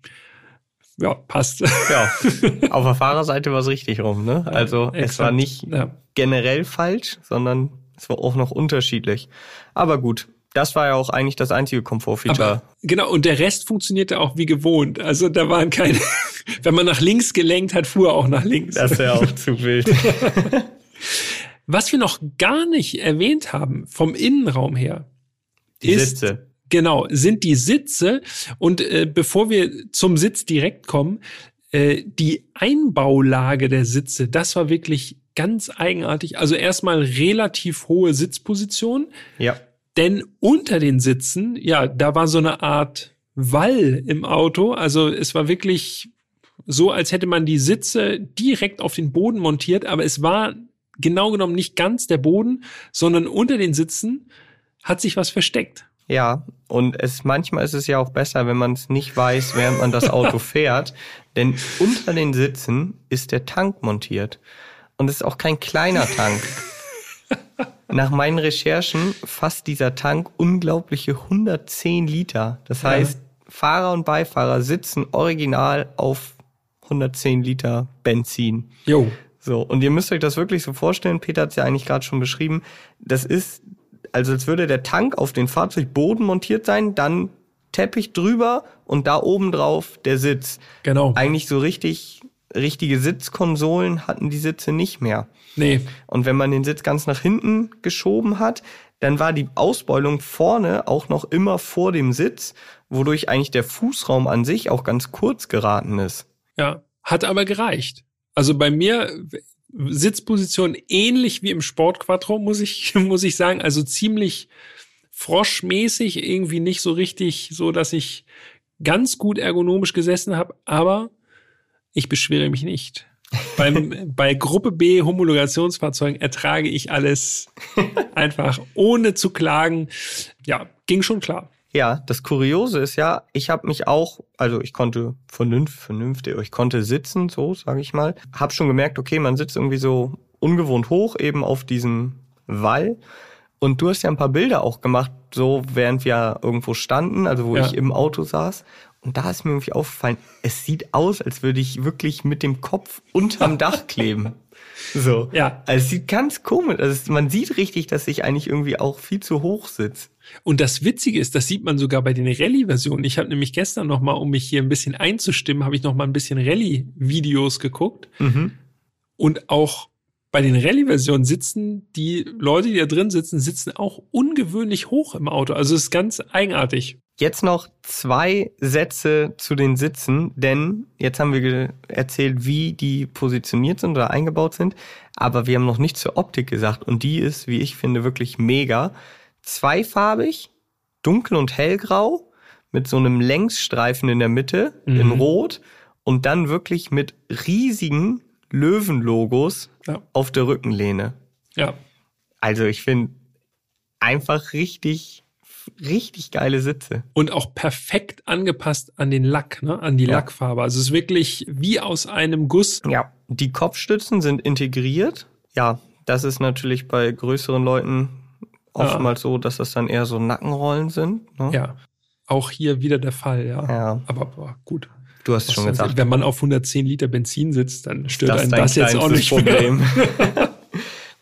S1: Ja, passt.
S2: Ja, [laughs] auf der Fahrerseite war es richtig rum, ne? Also es
S1: Exakt.
S2: war nicht
S1: Ja.
S2: generell falsch, sondern es war auch noch unterschiedlich. Aber gut, das war ja auch eigentlich das einzige Komfortfeature.
S1: Genau, und der Rest funktionierte auch wie gewohnt. Also da waren keine, [laughs] wenn man nach links gelenkt hat, fuhr er auch nach links.
S2: Das wäre auch zu wild. [laughs]
S1: Was wir noch gar nicht erwähnt haben vom Innenraum her,
S2: Die
S1: ist,
S2: Sitze.
S1: Genau, sind die Sitze. Und äh, bevor wir zum Sitz direkt kommen, äh, die Einbaulage der Sitze, das war wirklich ganz eigenartig. Also erstmal relativ hohe Sitzposition,
S2: Ja.
S1: Denn unter den Sitzen, ja, da war so eine Art Wall im Auto. Also es war wirklich so, als hätte man die Sitze direkt auf den Boden montiert, aber es war genau genommen nicht ganz der Boden, sondern unter den Sitzen hat sich was versteckt.
S2: Ja, und es manchmal ist es ja auch besser, wenn man es nicht weiß, während man das Auto [laughs] fährt, denn unter den Sitzen ist der Tank montiert und es ist auch kein kleiner Tank. Nach meinen Recherchen fasst dieser Tank unglaubliche 110 Liter. Das heißt, Fahrer und Beifahrer sitzen original auf 110 Liter Benzin.
S1: Jo.
S2: So, und ihr müsst euch das wirklich so vorstellen, Peter hat es ja eigentlich gerade schon beschrieben, das ist, also als würde der Tank auf den Fahrzeugboden montiert sein, dann Teppich drüber und da oben drauf der Sitz.
S1: Genau.
S2: Eigentlich so richtig, richtige Sitzkonsolen hatten die Sitze nicht mehr.
S1: Nee.
S2: Und wenn man den Sitz ganz nach hinten geschoben hat, dann war die Ausbeulung vorne auch noch immer vor dem Sitz, wodurch eigentlich der Fußraum an sich auch ganz kurz geraten ist.
S1: Ja. Hat aber gereicht. Also bei mir, Sitzposition ähnlich wie im Sportquattro, muss ich, [laughs] muss ich sagen. Also ziemlich froschmäßig, irgendwie nicht so richtig so, dass ich ganz gut ergonomisch gesessen habe, aber ich beschwere mich nicht. Beim, [laughs] bei Gruppe B Homologationsfahrzeugen ertrage ich alles [laughs] einfach ohne zu klagen. Ja, ging schon klar.
S2: Ja, das Kuriose ist ja, ich habe mich auch, also ich konnte vernünftig, vernünftig, ich konnte sitzen, so sage ich mal. Hab schon gemerkt, okay, man sitzt irgendwie so ungewohnt hoch eben auf diesem Wall. Und du hast ja ein paar Bilder auch gemacht, so während wir irgendwo standen, also wo ja. ich im Auto saß. Und da ist mir irgendwie aufgefallen, es sieht aus, als würde ich wirklich mit dem Kopf unterm Dach [laughs] kleben. So. Ja. Also es sieht ganz komisch. Also man sieht richtig, dass ich eigentlich irgendwie auch viel zu hoch sitze.
S1: Und das Witzige ist, das sieht man sogar bei den Rallye-Versionen. Ich habe nämlich gestern noch mal, um mich hier ein bisschen einzustimmen, habe ich noch mal ein bisschen Rallye-Videos geguckt. Mhm. Und auch bei den Rallye-Versionen sitzen die Leute, die da drin sitzen, sitzen auch ungewöhnlich hoch im Auto. Also es ist ganz eigenartig.
S2: Jetzt noch zwei Sätze zu den Sitzen, denn jetzt haben wir erzählt, wie die positioniert sind oder eingebaut sind, aber wir haben noch nicht zur Optik gesagt und die ist, wie ich finde, wirklich mega. Zweifarbig, dunkel und hellgrau, mit so einem Längsstreifen in der Mitte, mhm. in Rot und dann wirklich mit riesigen Löwenlogos ja. auf der Rückenlehne.
S1: Ja.
S2: Also ich finde einfach richtig richtig geile Sitze.
S1: Und auch perfekt angepasst an den Lack, ne? an die ja. Lackfarbe. Also es ist wirklich wie aus einem Guss.
S2: Ja, die Kopfstützen sind integriert. Ja, das ist natürlich bei größeren Leuten oftmals ja. so, dass das dann eher so Nackenrollen sind.
S1: Ne? Ja, auch hier wieder der Fall, ja.
S2: ja.
S1: Aber boah, gut.
S2: Du hast schon gesagt.
S1: Wenn man auf 110 Liter Benzin sitzt, dann stört das einen das jetzt auch nicht
S2: Problem. [laughs]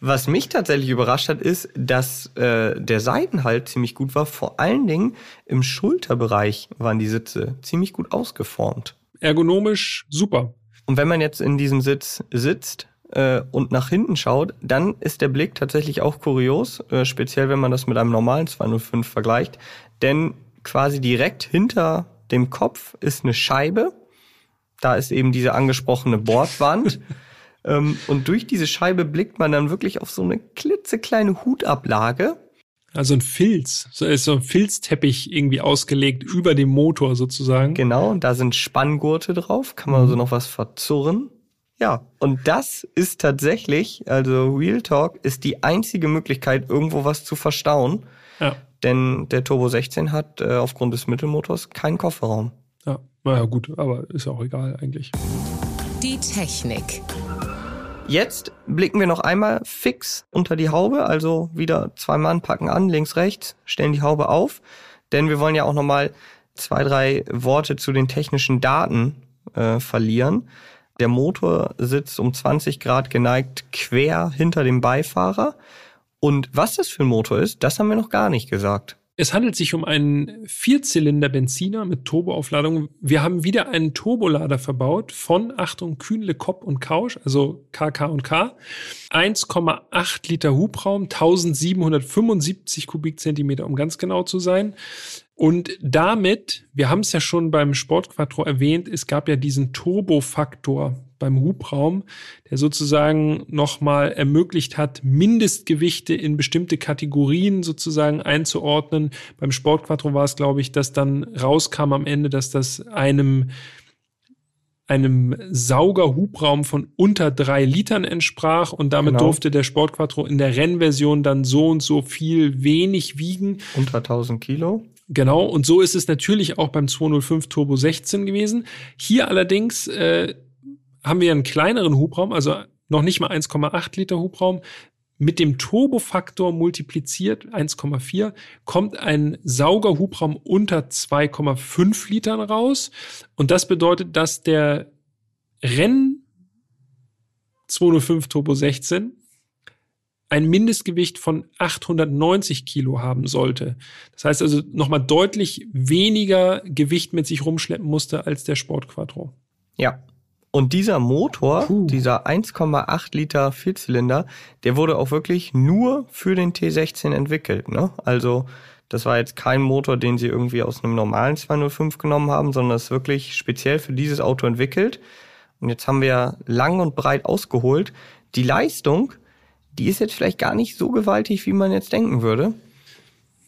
S2: Was mich tatsächlich überrascht hat, ist, dass äh, der Seitenhalt ziemlich gut war. Vor allen Dingen im Schulterbereich waren die Sitze ziemlich gut ausgeformt.
S1: Ergonomisch super.
S2: Und wenn man jetzt in diesem Sitz sitzt äh, und nach hinten schaut, dann ist der Blick tatsächlich auch kurios, äh, speziell wenn man das mit einem normalen 205 vergleicht. Denn quasi direkt hinter dem Kopf ist eine Scheibe. Da ist eben diese angesprochene Bordwand. [laughs] Ähm, und durch diese Scheibe blickt man dann wirklich auf so eine klitzekleine Hutablage.
S1: Also ein Filz, so ist so ein Filzteppich irgendwie ausgelegt über dem Motor sozusagen.
S2: Genau, da sind Spanngurte drauf, kann man mhm. also noch was verzurren. Ja, und das ist tatsächlich, also Real Talk, ist die einzige Möglichkeit, irgendwo was zu verstauen. Ja. Denn der Turbo 16 hat äh, aufgrund des Mittelmotors keinen Kofferraum.
S1: Ja, naja, gut, aber ist auch egal eigentlich.
S3: Die Technik.
S2: Jetzt blicken wir noch einmal fix unter die Haube, also wieder zwei Mann packen an, links, rechts, stellen die Haube auf, denn wir wollen ja auch nochmal zwei, drei Worte zu den technischen Daten äh, verlieren. Der Motor sitzt um 20 Grad geneigt quer hinter dem Beifahrer. Und was das für ein Motor ist, das haben wir noch gar nicht gesagt.
S1: Es handelt sich um einen Vierzylinder-Benziner mit Turboaufladung. Wir haben wieder einen Turbolader verbaut von, Achtung, Kühnle, Kopp und Kausch, also KK und K. 1,8 Liter Hubraum, 1775 Kubikzentimeter, um ganz genau zu sein. Und damit, wir haben es ja schon beim Sportquattro erwähnt, es gab ja diesen Turbofaktor beim Hubraum, der sozusagen nochmal ermöglicht hat, Mindestgewichte in bestimmte Kategorien sozusagen einzuordnen. Beim Sportquattro war es, glaube ich, dass dann rauskam am Ende, dass das einem einem Saugerhubraum von unter drei Litern entsprach und damit genau. durfte der Sportquattro in der Rennversion dann so und so viel wenig wiegen.
S2: Unter 1000 Kilo.
S1: Genau, und so ist es natürlich auch beim 205 Turbo 16 gewesen. Hier allerdings äh, haben wir einen kleineren Hubraum, also noch nicht mal 1,8 Liter Hubraum. Mit dem Turbofaktor multipliziert 1,4 kommt ein Saugerhubraum unter 2,5 Litern raus. Und das bedeutet, dass der Renn 205 Turbo 16 ein Mindestgewicht von 890 Kilo haben sollte. Das heißt also nochmal deutlich weniger Gewicht mit sich rumschleppen musste als der Sport Quattro.
S2: Ja, und dieser Motor, Puh. dieser 1,8 Liter Vierzylinder, der wurde auch wirklich nur für den T16 entwickelt. Ne? Also das war jetzt kein Motor, den sie irgendwie aus einem normalen 205 genommen haben, sondern ist wirklich speziell für dieses Auto entwickelt. Und jetzt haben wir lang und breit ausgeholt, Die Leistung, die ist jetzt vielleicht gar nicht so gewaltig, wie man jetzt denken würde.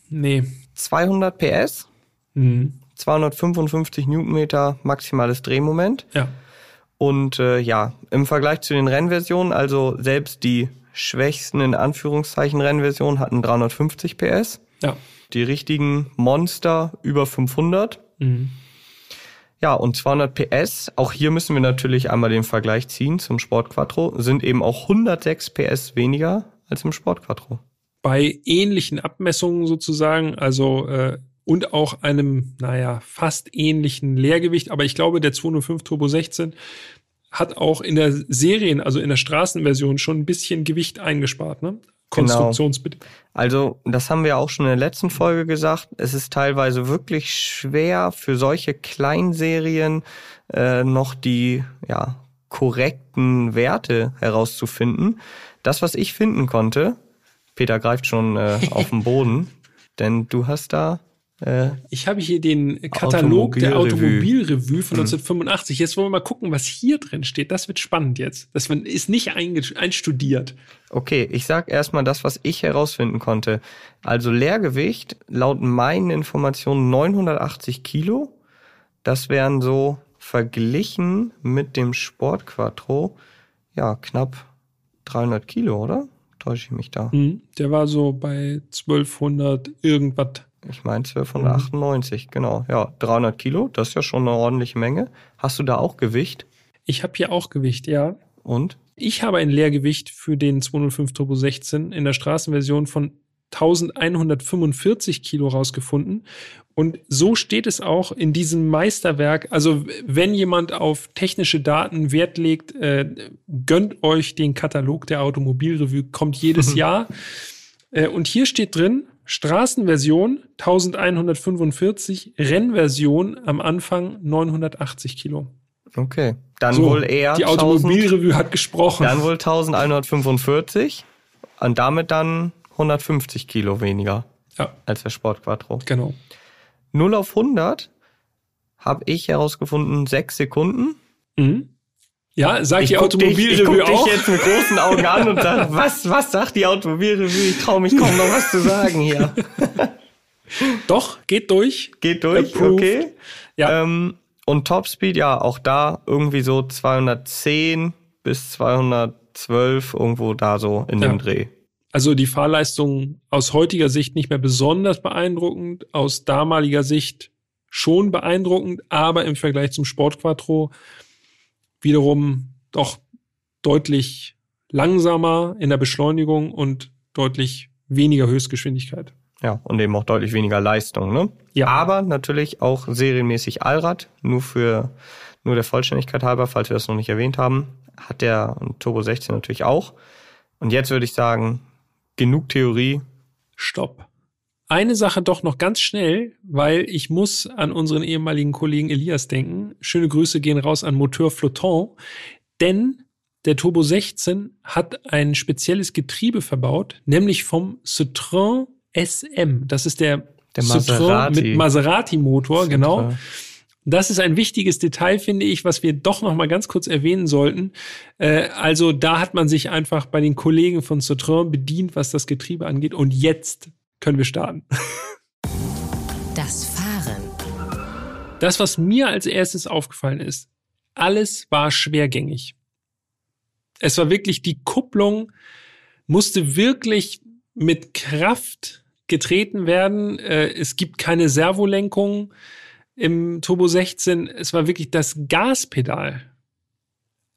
S1: Nee.
S2: 200 PS,
S1: Mhm.
S2: 255 Newtonmeter maximales Drehmoment.
S1: Ja.
S2: Und äh, ja, im Vergleich zu den Rennversionen, also selbst die schwächsten in Anführungszeichen Rennversionen hatten 350 PS.
S1: Ja.
S2: Die richtigen Monster über 500.
S1: Mhm.
S2: Ja, und 200 PS, auch hier müssen wir natürlich einmal den Vergleich ziehen zum Sport Quattro, sind eben auch 106 PS weniger als im Sport Quattro.
S1: Bei ähnlichen Abmessungen sozusagen, also äh, und auch einem, naja, fast ähnlichen Leergewicht, aber ich glaube, der 205 Turbo 16 hat auch in der Serien, also in der Straßenversion schon ein bisschen Gewicht eingespart, ne? Konstruktionsbedingt.
S2: Also, das haben wir auch schon in der letzten Folge gesagt. Es ist teilweise wirklich schwer für solche Kleinserien äh, noch die ja, korrekten Werte herauszufinden. Das, was ich finden konnte, Peter greift schon äh, auf den Boden, [laughs] denn du hast da äh,
S1: Ich habe hier den Katalog der
S2: Automobilrevue.
S1: Von 1985. Jetzt wollen wir mal gucken, was hier drin steht. Das wird spannend jetzt. Das ist nicht einstudiert.
S2: Okay, ich sag erstmal das, was ich herausfinden konnte. Also Leergewicht, laut meinen Informationen 980 Kilo. Das wären so verglichen mit dem Sport Quattro, ja, knapp 300 Kilo, oder? Täusche ich mich da?
S1: Mhm. Der war so bei 1200 irgendwas.
S2: Ich meine 1298, genau. Ja, 300 Kilo, das ist ja schon eine ordentliche Menge. Hast du da auch Gewicht?
S1: Ich habe hier auch Gewicht, ja.
S2: Und?
S1: Ich habe ein Leergewicht für den 205 Turbo 16 in der Straßenversion von 1145 Kilo rausgefunden. Und so steht es auch in diesem Meisterwerk. Also wenn jemand auf technische Daten Wert legt, äh, gönnt euch den Katalog der Automobilrevue, kommt jedes [laughs] Jahr. Äh, und hier steht drin, Straßenversion 1145, Rennversion am Anfang 980 Kilo.
S2: Okay, dann
S1: So,
S2: wohl eher
S1: die
S2: 1000
S1: Automobilrevue hat gesprochen.
S2: Dann wohl 1145 und damit dann 150 Kilo weniger
S1: ja,
S2: als der Sport Quattro.
S1: genau.
S2: 0 auf 100 habe ich herausgefunden, 6 Sekunden.
S1: Mhm. Ja, sagt die
S2: guck dich, ich guck
S1: Automobilrevue
S2: dich
S1: auch.
S2: jetzt mit großen Augen an und sag, [laughs] was, was sagt die Automobilrevue? Ich traue mich kaum noch was zu sagen hier. [laughs]
S1: Doch, geht durch.
S2: Geht durch,
S1: Approved.
S2: okay.
S1: Ja.
S2: Ähm, und Topspeed, ja, auch da irgendwie so 210 bis 212, irgendwo da so in
S1: Ja.
S2: dem Dreh.
S1: Also die Fahrleistung aus heutiger Sicht nicht mehr besonders beeindruckend, aus damaliger Sicht schon beeindruckend, aber im Vergleich zum Sport Quattro wiederum doch deutlich langsamer in der Beschleunigung und deutlich weniger Höchstgeschwindigkeit.
S2: Ja, und eben auch deutlich weniger Leistung, ne?
S1: Ja.
S2: Aber natürlich auch serienmäßig Allrad, nur für, nur der Vollständigkeit halber, falls wir das noch nicht erwähnt haben, hat der Turbo 16 natürlich auch. Und jetzt würde ich sagen, genug Theorie.
S1: Stopp. Eine Sache doch noch ganz schnell, weil ich muss an unseren ehemaligen Kollegen Elias denken. Schöne Grüße gehen raus an Moteur Flottant, denn der Turbo 16 hat ein spezielles Getriebe verbaut, nämlich vom Citroën SM. Das ist der,
S2: Der
S1: Citroën
S2: Maserati.
S1: mit Maserati-Motor, genau.
S2: Citroën.
S1: Das ist ein wichtiges Detail, finde ich, was wir doch noch mal ganz kurz erwähnen sollten. Äh, also da hat man sich einfach bei den Kollegen von Citroën bedient, was das Getriebe angeht. Und jetzt können wir starten.
S3: Das Fahren.
S1: Das, was mir als erstes aufgefallen ist, alles war schwergängig. Es war wirklich, die Kupplung musste wirklich mit Kraft getreten werden. Äh, Es gibt keine Servolenkung im Turbo 16. Es war wirklich das Gaspedal.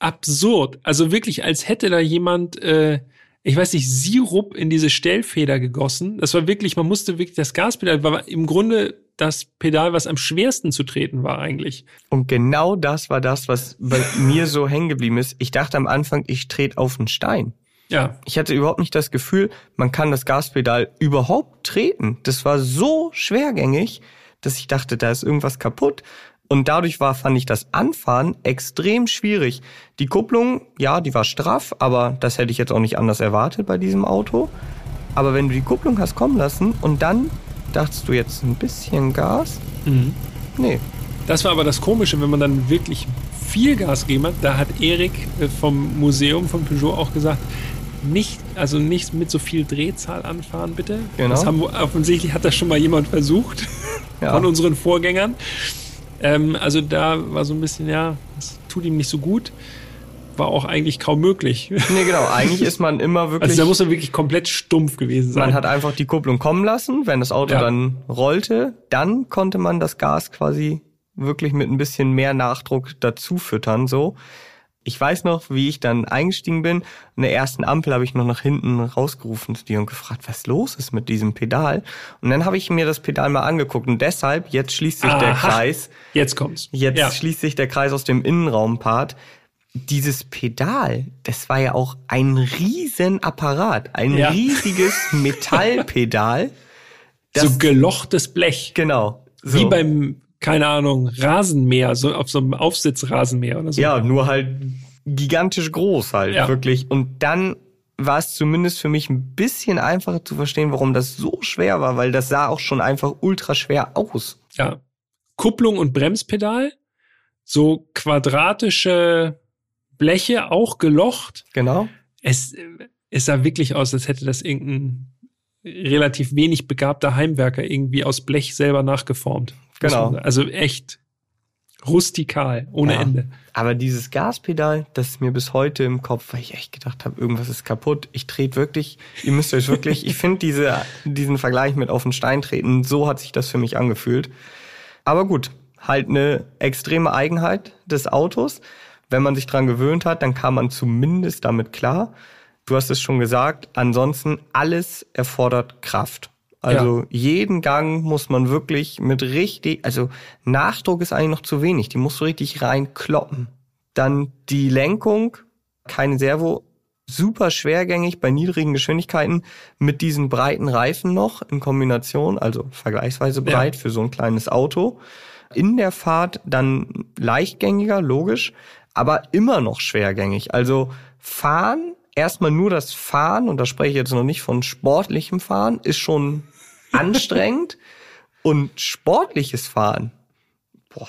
S1: Absurd. Also wirklich, als hätte da jemand, äh, ich weiß nicht, Sirup in diese Stellfeder gegossen. Das war wirklich, man musste wirklich das Gaspedal, war im Grunde das Pedal, was am schwersten zu treten war eigentlich.
S2: Und genau das war das, was bei mir so hängen geblieben ist. Ich dachte am Anfang, ich trete auf einen Stein.
S1: Ja,
S2: Ich hatte überhaupt nicht das Gefühl, man kann das Gaspedal überhaupt treten. Das war so schwergängig, dass ich dachte, da ist irgendwas kaputt. Und dadurch war, fand ich das Anfahren extrem schwierig. Die Kupplung, ja, die war straff, aber das hätte ich jetzt auch nicht anders erwartet bei diesem Auto. Aber wenn du die Kupplung hast kommen lassen und dann dachtest du jetzt ein bisschen Gas?
S1: Mhm.
S2: Nee.
S1: Das war aber das Komische, wenn man dann wirklich viel Gas gegeben hat, da hat Erik äh, vom Museum von Peugeot auch gesagt, nicht, also nicht mit so viel Drehzahl anfahren, bitte.
S2: Genau.
S1: Das haben, offensichtlich hat das schon mal jemand versucht
S2: Ja.
S1: von unseren Vorgängern. Ähm, also da war so ein bisschen, ja, das tut ihm nicht so gut. War auch eigentlich kaum möglich. [laughs]
S2: Nee, genau. Eigentlich ist man immer wirklich.
S1: Also da muss er wirklich komplett stumpf gewesen sein.
S2: man hat einfach die Kupplung kommen lassen. Wenn das Auto
S1: Ja.
S2: dann rollte, dann konnte man das Gas quasi wirklich mit ein bisschen mehr Nachdruck dazu füttern, so. Ich weiß noch, wie ich dann eingestiegen bin. In der ersten Ampel habe ich noch nach hinten rausgerufen zu dir und gefragt, was los ist mit diesem Pedal. Und dann habe ich mir das Pedal mal angeguckt. Und deshalb, jetzt schließt sich der
S1: Aha.
S2: Kreis,
S1: Jetzt kommt's.
S2: Jetzt
S1: ja.
S2: schließt sich der Kreis aus dem Innenraumpart. Dieses Pedal, das war ja auch ein Riesenapparat, ein
S1: Ja.
S2: riesiges [laughs] Metallpedal. Das,
S1: so gelochtes Blech.
S2: genau. So.
S1: Wie beim, keine Ahnung, Rasenmäher, so auf so einem Aufsitzrasenmäher oder so.
S2: Ja, nur halt gigantisch groß halt,
S1: Ja.
S2: wirklich. Und dann war es zumindest für mich ein bisschen einfacher zu verstehen, warum das so schwer war, weil das sah auch schon einfach ultra schwer aus.
S1: ja. Kupplung und Bremspedal, so quadratische Bleche, auch gelocht.
S2: Genau.
S1: Es, es sah wirklich aus, als hätte das irgendein relativ wenig begabter Heimwerker irgendwie aus Blech selber nachgeformt.
S2: Genau.
S1: Also echt rustikal, ohne
S2: Ja.
S1: Ende.
S2: Aber dieses Gaspedal, das ist mir bis heute im Kopf, weil ich echt gedacht habe, irgendwas ist kaputt. Ich trete wirklich, ihr müsst euch wirklich, ich finde diese, diesen Vergleich mit auf den Stein treten, so hat sich das für mich angefühlt. Aber gut, halt eine extreme Eigenheit des Autos. Wenn man sich dran gewöhnt hat, dann kam man zumindest damit klar. Du hast es schon gesagt, ansonsten alles erfordert Kraft. Also jeden Gang muss man wirklich mit richtig, also Nachdruck ist eigentlich noch zu wenig, die musst du richtig reinkloppen. Dann die Lenkung, keine Servo, super schwergängig bei niedrigen Geschwindigkeiten mit diesen breiten Reifen noch in Kombination, also vergleichsweise breit für so ein kleines Auto. In der Fahrt dann leichtgängiger, logisch, aber immer noch schwergängig. Also fahren, erstmal nur das Fahren, und da spreche ich jetzt noch nicht von sportlichem Fahren, ist schon anstrengend. [laughs] Und sportliches Fahren, boah,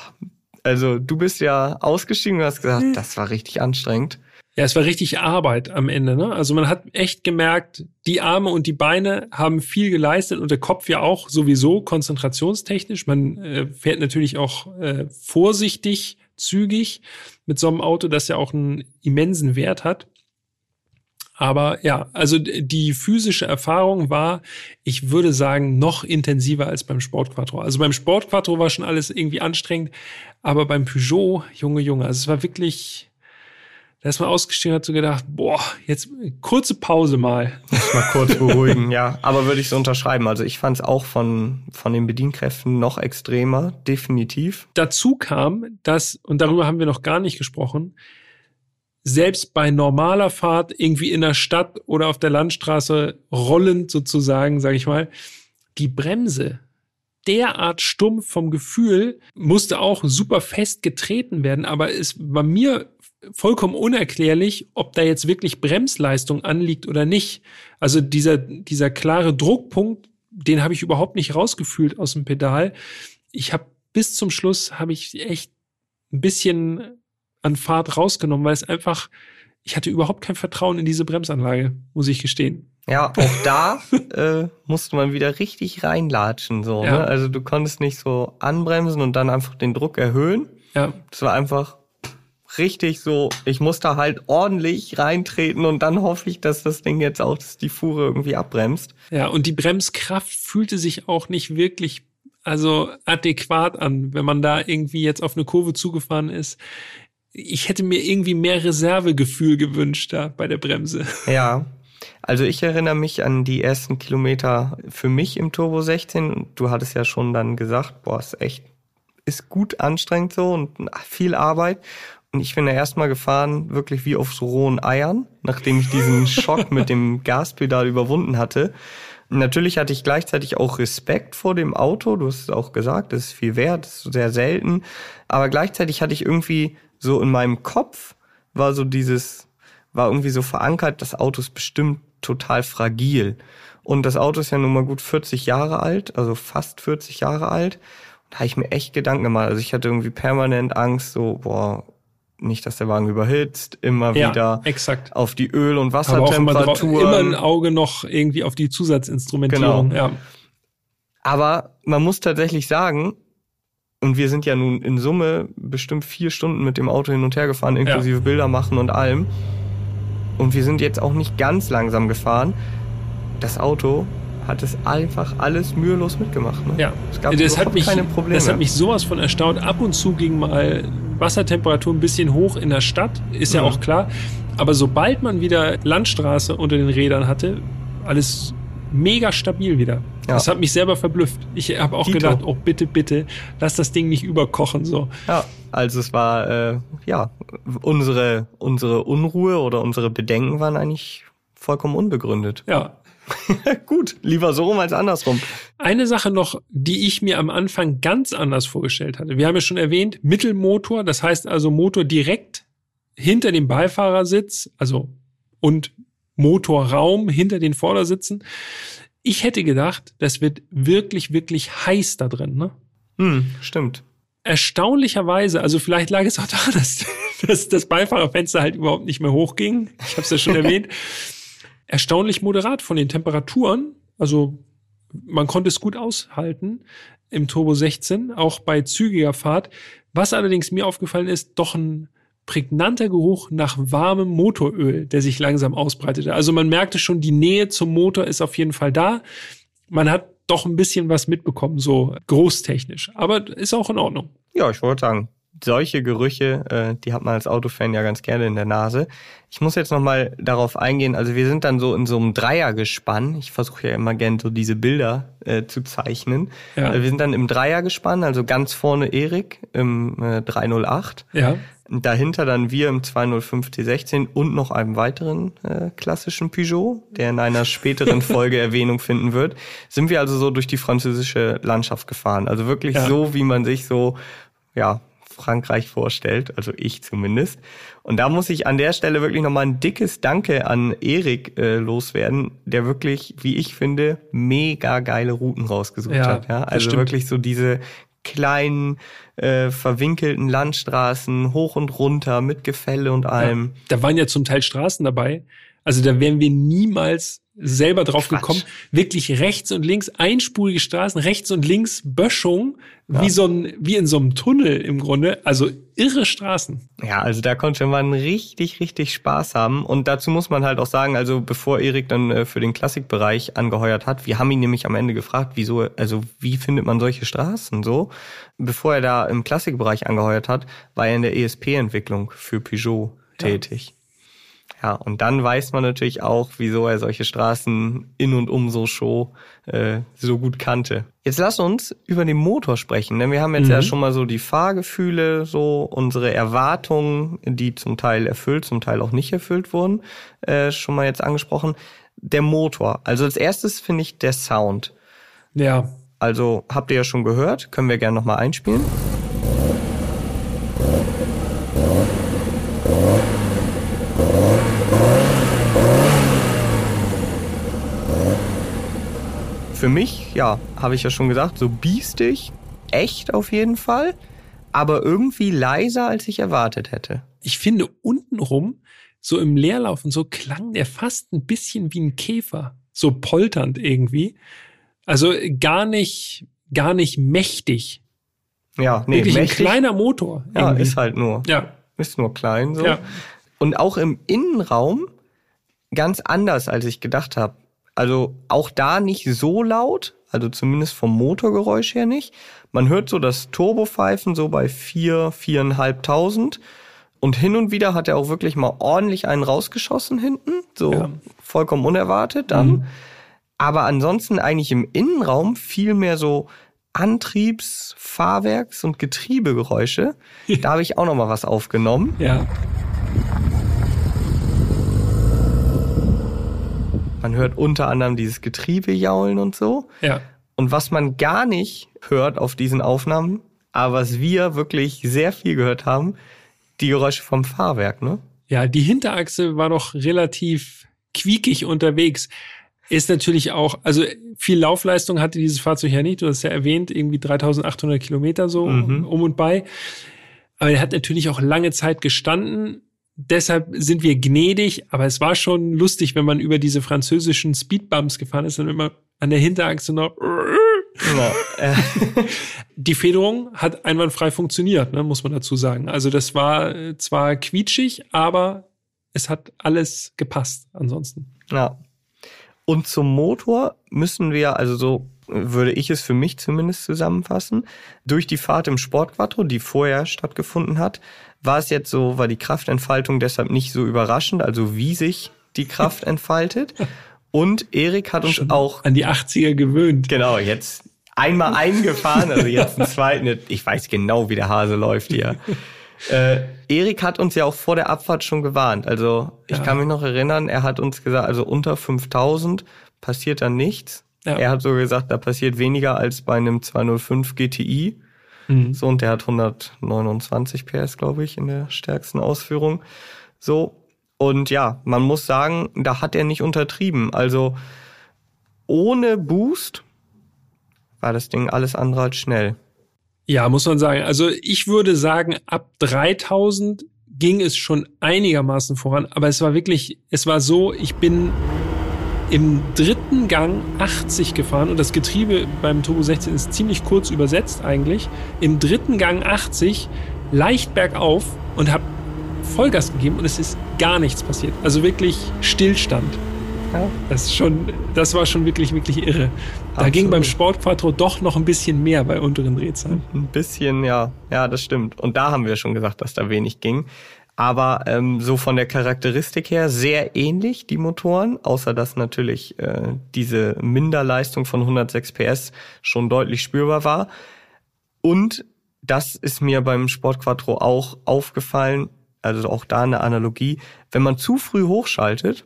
S2: also du bist ja ausgestiegen und hast gesagt, das war richtig anstrengend.
S1: Ja, es war richtig Arbeit am Ende. Ne? Also man hat echt gemerkt, die Arme und die Beine haben viel geleistet und der Kopf ja auch sowieso konzentrationstechnisch. Man äh, fährt natürlich auch äh, vorsichtig, zügig mit so einem Auto, das ja auch einen immensen Wert hat. Aber ja, also die physische Erfahrung war, ich würde sagen, noch intensiver als beim Sportquattro. Also beim Sportquattro war schon alles irgendwie anstrengend, aber beim Peugeot, Junge, Junge, also es war wirklich, da ist man ausgestiegen und hat so gedacht, boah, jetzt kurze Pause mal.
S2: Mal kurz beruhigen, [laughs] ja. Aber würde ich so unterschreiben. Also ich fand es auch von, von den Bedienkräften noch extremer, definitiv.
S1: Dazu kam, dass, und darüber haben wir noch gar nicht gesprochen, selbst bei normaler Fahrt irgendwie in der Stadt oder auf der Landstraße rollend sozusagen, sage ich mal, die Bremse derart stumpf vom Gefühl musste auch super fest getreten werden, aber es war mir vollkommen unerklärlich, ob da jetzt wirklich Bremsleistung anliegt oder nicht. Also dieser dieser klare Druckpunkt, den habe ich überhaupt nicht rausgefühlt aus dem Pedal. Ich habe bis zum Schluss habe ich echt ein bisschen an Fahrt rausgenommen, weil es einfach, ich hatte überhaupt kein Vertrauen in diese Bremsanlage, muss ich gestehen.
S2: Ja, auch da äh, musste man wieder richtig reinlatschen. So,
S1: Ja.
S2: ne? Also du konntest nicht so anbremsen und dann einfach den Druck erhöhen.
S1: Ja,
S2: Das war einfach richtig so, ich musste halt ordentlich reintreten und dann hoffe ich, dass das Ding jetzt auch, dass die Fuhre irgendwie abbremst.
S1: ja, und die Bremskraft fühlte sich auch nicht wirklich also adäquat an, wenn man da irgendwie jetzt auf eine Kurve zugefahren ist. Ich hätte mir irgendwie mehr Reservegefühl gewünscht da bei der Bremse. [laughs]
S2: Ja. Also ich erinnere mich an die ersten Kilometer für mich im Turbo 16. Du hattest ja schon dann gesagt, boah, ist echt, ist gut anstrengend so und viel Arbeit. Und ich bin da erstmal gefahren, wirklich wie auf so rohen Eiern, nachdem ich diesen [laughs] Schock mit dem Gaspedal überwunden hatte. Natürlich hatte ich gleichzeitig auch Respekt vor dem Auto. Du hast es auch gesagt, das ist viel wert, das ist sehr selten. Aber gleichzeitig hatte ich irgendwie so in meinem Kopf war so dieses, war irgendwie so verankert, das Auto ist bestimmt total fragil. Und das Auto ist ja nun mal gut 40 Jahre alt, also fast 40 Jahre alt. Und da habe ich mir echt Gedanken gemacht. Also ich hatte irgendwie permanent Angst, so, boah, nicht, dass der Wagen überhitzt, immer
S1: Ja,
S2: wieder
S1: exakt.
S2: auf die Öl- und
S1: auch immer,
S2: Wassertemperatur.
S1: immer ein Auge noch irgendwie auf die Zusatzinstrumentierung.
S2: Genau.
S1: Ja.
S2: Aber man muss tatsächlich sagen, und wir sind ja nun in Summe bestimmt vier Stunden mit dem Auto hin und her gefahren, inklusive Bilder machen und allem. Und wir sind jetzt auch nicht ganz langsam gefahren. Das Auto hat es einfach alles mühelos mitgemacht. Ne?
S1: Ja,
S2: Es gab
S1: das
S2: überhaupt
S1: hat, mich,
S2: keine Probleme.
S1: das hat mich sowas von erstaunt. Ab und zu ging mal Wassertemperatur ein bisschen hoch in der Stadt, ist ja
S2: Mhm.
S1: auch klar. Aber sobald man wieder Landstraße unter den Rädern hatte, alles mega stabil wieder.
S2: Ja.
S1: Das hat mich selber verblüfft. Ich habe auch
S2: Dito.
S1: gedacht, oh bitte, bitte, lass das Ding nicht überkochen. So.
S2: Ja, also es war, äh, ja, unsere, unsere Unruhe oder unsere Bedenken waren eigentlich vollkommen unbegründet.
S1: Ja, [laughs]
S2: Gut, lieber so rum als andersrum.
S1: Eine Sache noch, die ich mir am Anfang ganz anders vorgestellt hatte. Wir haben ja schon erwähnt, Mittelmotor, das heißt also Motor direkt hinter dem Beifahrersitz, also und Motorraum hinter den Vordersitzen. Ich hätte gedacht, das wird wirklich, wirklich heiß da drin. Ne?
S2: Hm, stimmt.
S1: Erstaunlicherweise, also vielleicht lag es auch daran, [laughs] dass, dass das Beifahrerfenster halt überhaupt nicht mehr hochging. Ich habe es ja schon [laughs] erwähnt. Erstaunlich moderat von den Temperaturen. Also man konnte es gut aushalten im Turbo 16, auch bei zügiger Fahrt. Was allerdings mir aufgefallen ist, doch ein prägnanter Geruch nach warmem Motoröl, der sich langsam ausbreitete. Also man merkte schon, die Nähe zum Motor ist auf jeden Fall da. Man hat doch ein bisschen was mitbekommen, so großtechnisch. Aber ist auch in Ordnung.
S2: Ja, ich wollte sagen, solche Gerüche, äh, die hat man als Autofan ja ganz gerne in der Nase. Ich muss jetzt nochmal darauf eingehen, also wir sind dann so in so einem Dreiergespann. Ich versuche ja immer gern so diese Bilder äh, zu zeichnen.
S1: Ja.
S2: Äh, Wir sind dann im Dreiergespann, also ganz vorne Erik im äh, 308.
S1: Ja.
S2: Dahinter dann wir im 205 T16 und noch einem weiteren äh, klassischen Peugeot, der in einer späteren [laughs] Folge Erwähnung finden wird. Sind wir also so durch die französische Landschaft gefahren. Also wirklich
S1: Ja.
S2: so, wie man sich so, ja, Frankreich vorstellt, also ich zumindest. Und da muss ich an der Stelle wirklich nochmal ein dickes Danke an Erik äh, loswerden, der wirklich, wie ich finde, mega geile Routen rausgesucht
S1: Ja,
S2: hat. Ja? Also wirklich so diese kleinen, äh, verwinkelten Landstraßen, hoch und runter, mit Gefälle und allem.
S1: Da waren ja zum Teil Straßen dabei. Also da wären wir niemals selber drauf
S2: Quatsch.
S1: gekommen. Wirklich rechts und links einspurige Straßen, rechts und links Böschung, wie so ein, wie in so einem Tunnel im Grunde. Also irre Straßen.
S2: Ja, also da konnte man richtig, richtig Spaß haben. Und dazu muss man halt auch sagen, also bevor Erik dann äh, für den Klassikbereich angeheuert hat, wir haben ihn nämlich am Ende gefragt, wieso, also wie findet man solche Straßen so? Bevor er da im Klassikbereich angeheuert hat, war er in der ESP-Entwicklung für Peugeot tätig. Ja, und dann weiß man natürlich auch, wieso er solche Straßen in und um so Show äh, so gut kannte. Jetzt lass uns über den Motor sprechen, denn wir haben jetzt
S1: Mhm.
S2: ja schon mal so die Fahrgefühle, so unsere Erwartungen, die zum Teil erfüllt, zum Teil auch nicht erfüllt wurden, äh, schon mal jetzt angesprochen. Der Motor. Also als erstes finde ich der Sound.
S1: Ja.
S2: Also habt ihr ja schon gehört, können wir gerne nochmal einspielen. Für mich, ja, habe ich ja schon gesagt, so biestig, echt auf jeden Fall, aber irgendwie leiser, als ich erwartet hätte.
S1: Ich finde untenrum, so im Leerlauf und so klang der fast ein bisschen wie ein Käfer. So polternd irgendwie. Also gar nicht, gar nicht mächtig.
S2: Ja, nee,
S1: Wirklich
S2: mächtig,
S1: ein kleiner Motor.
S2: ja,
S1: irgendwie.
S2: ist halt nur.
S1: ja.
S2: Ist nur klein so.
S1: Ja.
S2: Und auch im Innenraum ganz anders, als ich gedacht habe. Also auch da nicht so laut, also zumindest vom Motorgeräusch her nicht. Man hört so das Turbopfeifen so bei vier, viereinhalbtausend. Und hin und wieder hat er auch wirklich mal ordentlich einen rausgeschossen hinten. So
S1: Ja.
S2: vollkommen unerwartet dann.
S1: Mhm.
S2: Aber ansonsten eigentlich im Innenraum viel mehr so Antriebs-, Fahrwerks- und Getriebegeräusche. Da habe ich auch noch mal was aufgenommen.
S1: Ja.
S2: Man hört unter anderem dieses Getriebejaulen und so.
S1: Ja.
S2: Und was man gar nicht hört auf diesen Aufnahmen, aber was wir wirklich sehr viel gehört haben, die Geräusche vom Fahrwerk, ne?
S1: Ja, die Hinterachse war doch relativ quiekig unterwegs. Ist natürlich auch, also viel Laufleistung hatte dieses Fahrzeug ja nicht. Du hast ja erwähnt, irgendwie 3800 Kilometer so
S2: Mhm.
S1: um und bei. Aber er hat natürlich auch lange Zeit gestanden. Deshalb sind wir gnädig, aber es war schon lustig, wenn man über diese französischen Speedbumps gefahren ist und immer an der Hinterachse noch. Ja. [laughs] Die Federung hat einwandfrei funktioniert, ne, muss man dazu sagen. Also das war äh, zwar quietschig, aber es hat alles gepasst ansonsten.
S2: Ja. Und zum Motor müssen wir, also so würde ich es für mich zumindest zusammenfassen, durch die Fahrt im Sportquattro, die vorher stattgefunden hat, war es jetzt so, war die Kraftentfaltung deshalb nicht so überraschend, also wie sich die Kraft [laughs] entfaltet. Und Erik hat uns Schon auch
S1: an die 80er gewöhnt.
S2: Genau, jetzt einmal eingefahren, also jetzt einen zweiten. Ich weiß genau, wie der Hase läuft hier. [laughs] Äh, Erik hat uns ja auch vor der Abfahrt schon gewarnt. Also ich ja. kann mich noch erinnern, er hat uns gesagt, also unter 5000 passiert da nichts. Ja. Er hat so gesagt, da passiert weniger als bei einem 205 GTI. Mhm. So, und der hat 129 PS, glaube ich, in der stärksten Ausführung. So. Und ja, man muss sagen, da hat er nicht untertrieben. Also ohne Boost war das Ding alles andere als schnell.
S1: Ja, muss man sagen. Also ich würde sagen, ab 3000 ging es schon einigermaßen voran. Aber es war wirklich, es war so, ich bin im dritten Gang 80 gefahren und das Getriebe beim Turbo 16 ist ziemlich kurz übersetzt eigentlich. Im dritten Gang 80 leicht bergauf und habe Vollgas gegeben und es ist gar nichts passiert. Also wirklich Stillstand. Ja, das ist schon, das war schon wirklich, wirklich irre. Da Absolut. ging beim Sportquattro doch noch ein bisschen mehr bei unteren Drehzahlen.
S2: Ein bisschen, ja. Ja, das stimmt. Und da haben wir schon gesagt, dass da wenig ging. Aber ähm, so von der Charakteristik her sehr ähnlich, die Motoren, außer dass natürlich äh, diese Minderleistung von 106 PS schon deutlich spürbar war. Und das ist mir beim Sport Quattro auch aufgefallen, also auch da eine Analogie, wenn man zu früh hochschaltet,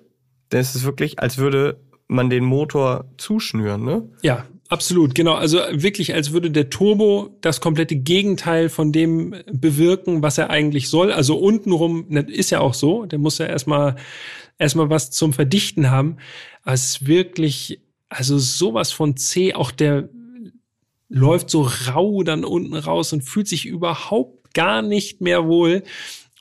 S2: dann ist es wirklich, als würde man den Motor zuschnüren, ne?
S1: Ja, Absolut, genau. Also wirklich, als würde der Turbo das komplette Gegenteil von dem bewirken, was er eigentlich soll. Also untenrum, das ist ja auch so, der muss ja erstmal erstmal was zum Verdichten haben. Aber es ist wirklich, also sowas von C, auch der läuft so rau dann unten raus und fühlt sich überhaupt gar nicht mehr wohl.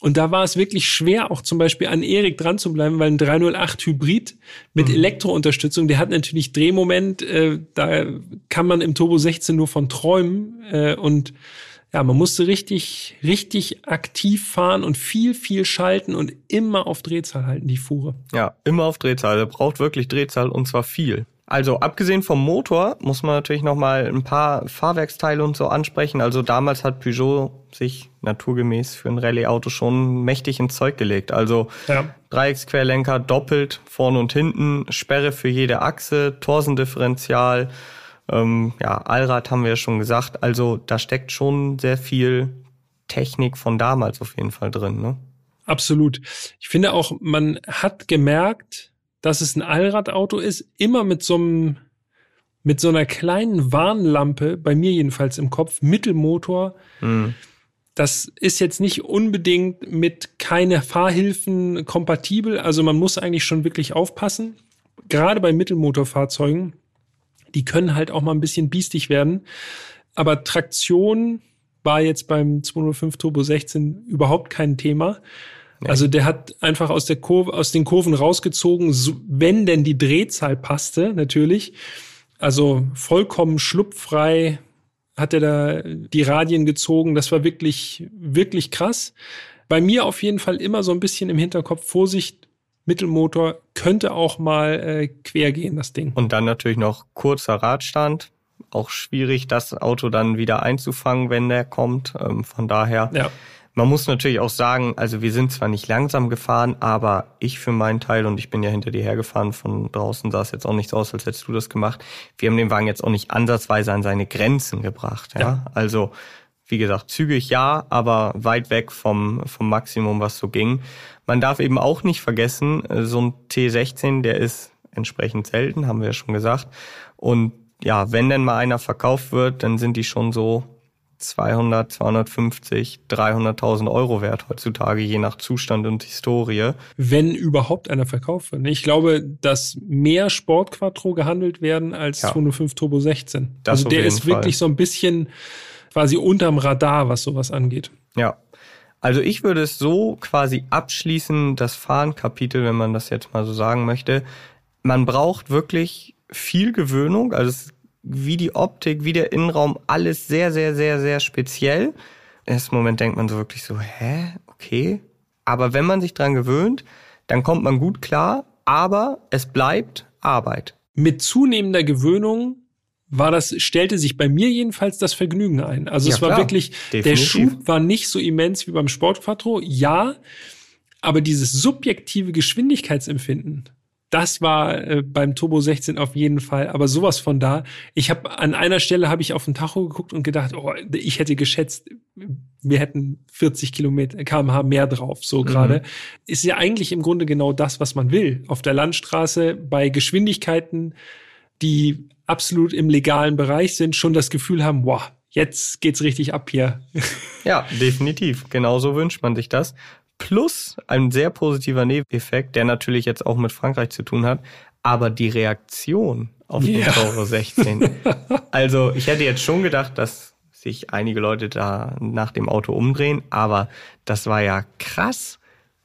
S1: Und da war es wirklich schwer, auch zum Beispiel an Erik dran zu bleiben, weil ein 308 Hybrid mit mhm. Elektrounterstützung, der hat natürlich Drehmoment, äh, da kann man im Turbo 16 nur von träumen. Äh, und ja, man musste richtig, richtig aktiv fahren und viel, viel schalten und immer auf Drehzahl halten, die Fuhre.
S2: Ja, immer auf Drehzahl. Er braucht wirklich Drehzahl und zwar viel. Also abgesehen vom Motor muss man natürlich noch mal ein paar Fahrwerksteile und so ansprechen. Also damals hat Peugeot sich naturgemäß für ein Rallye-Auto schon mächtig ins Zeug gelegt. Also ja. Dreiecksquerlenker doppelt vorne und hinten, Sperre für jede Achse, Torsendifferential, ähm, ja Allrad haben wir ja schon gesagt. Also da steckt schon sehr viel Technik von damals auf jeden Fall drin. Ne?
S1: Absolut. Ich finde auch, man hat gemerkt, dass es ein Allradauto ist, immer mit so einem mit so einer kleinen Warnlampe, bei mir jedenfalls im Kopf, Mittelmotor. Mhm. Das ist jetzt nicht unbedingt mit keine Fahrhilfen kompatibel. Also man muss eigentlich schon wirklich aufpassen. Gerade bei Mittelmotorfahrzeugen, die können halt auch mal ein bisschen biestig werden. Aber Traktion war jetzt beim 205 Turbo 16 überhaupt kein Thema. Also der hat einfach aus der Kurve, aus den Kurven rausgezogen, wenn denn die Drehzahl passte, natürlich. Also vollkommen schlupffrei hat er da die Radien gezogen. Das war wirklich, wirklich krass. Bei mir auf jeden Fall immer so ein bisschen im Hinterkopf Vorsicht, Mittelmotor könnte auch mal äh, quer gehen, das Ding.
S2: Und dann natürlich noch kurzer Radstand. Auch schwierig, das Auto dann wieder einzufangen, wenn der kommt. Ähm, von daher. Ja man muss natürlich auch sagen, also wir sind zwar nicht langsam gefahren, aber ich für meinen Teil, und ich bin ja hinter dir hergefahren, von draußen sah es jetzt auch nicht so aus, als hättest du das gemacht. Wir haben den Wagen jetzt auch nicht ansatzweise an seine Grenzen gebracht. Ja? ja. Also, wie gesagt, zügig ja, aber weit weg vom, vom Maximum, was so ging. Man darf eben auch nicht vergessen, so ein T16, der ist entsprechend selten, haben wir ja schon gesagt. Und ja, wenn denn mal einer verkauft wird, dann sind die schon so 200, 250, 300.000 Euro wert heutzutage, je nach Zustand und Historie.
S1: Wenn überhaupt einer verkauft wird. Ich glaube, dass mehr Sportquattro gehandelt werden als ja. 205 Turbo 16. Das also der ist Fall. wirklich so ein bisschen quasi unterm Radar, was sowas angeht.
S2: Ja. Also ich würde es so quasi abschließen, das Fahren-Kapitel, wenn man das jetzt mal so sagen möchte. Man braucht wirklich viel Gewöhnung, also es wie die Optik, wie der Innenraum, alles sehr, sehr, sehr, sehr speziell. Im ersten Moment denkt man so wirklich so, hä, okay. Aber wenn man sich dran gewöhnt, dann kommt man gut klar, aber es bleibt Arbeit.
S1: Mit zunehmender Gewöhnung war das, stellte sich bei mir jedenfalls das Vergnügen ein. Also ja, es war klar, wirklich, definitiv. der Schub war nicht so immens wie beim Sportquattro, ja, aber dieses subjektive Geschwindigkeitsempfinden, das war äh, beim Turbo 16 auf jeden Fall, aber sowas von da. Ich habe an einer Stelle habe ich auf den Tacho geguckt und gedacht, oh, ich hätte geschätzt, wir hätten 40 Kilometer kmh mehr drauf, so gerade. Mhm. Ist ja eigentlich im Grunde genau das, was man will. Auf der Landstraße bei Geschwindigkeiten, die absolut im legalen Bereich sind, schon das Gefühl haben, wow, jetzt geht's richtig ab hier.
S2: Ja, definitiv. Genauso wünscht man sich das. Plus ein sehr positiver Nebeneffekt, der natürlich jetzt auch mit Frankreich zu tun hat, aber die Reaktion auf den Toro 16. also ich hätte jetzt schon gedacht, dass sich einige Leute da nach dem Auto umdrehen, aber das war ja krass.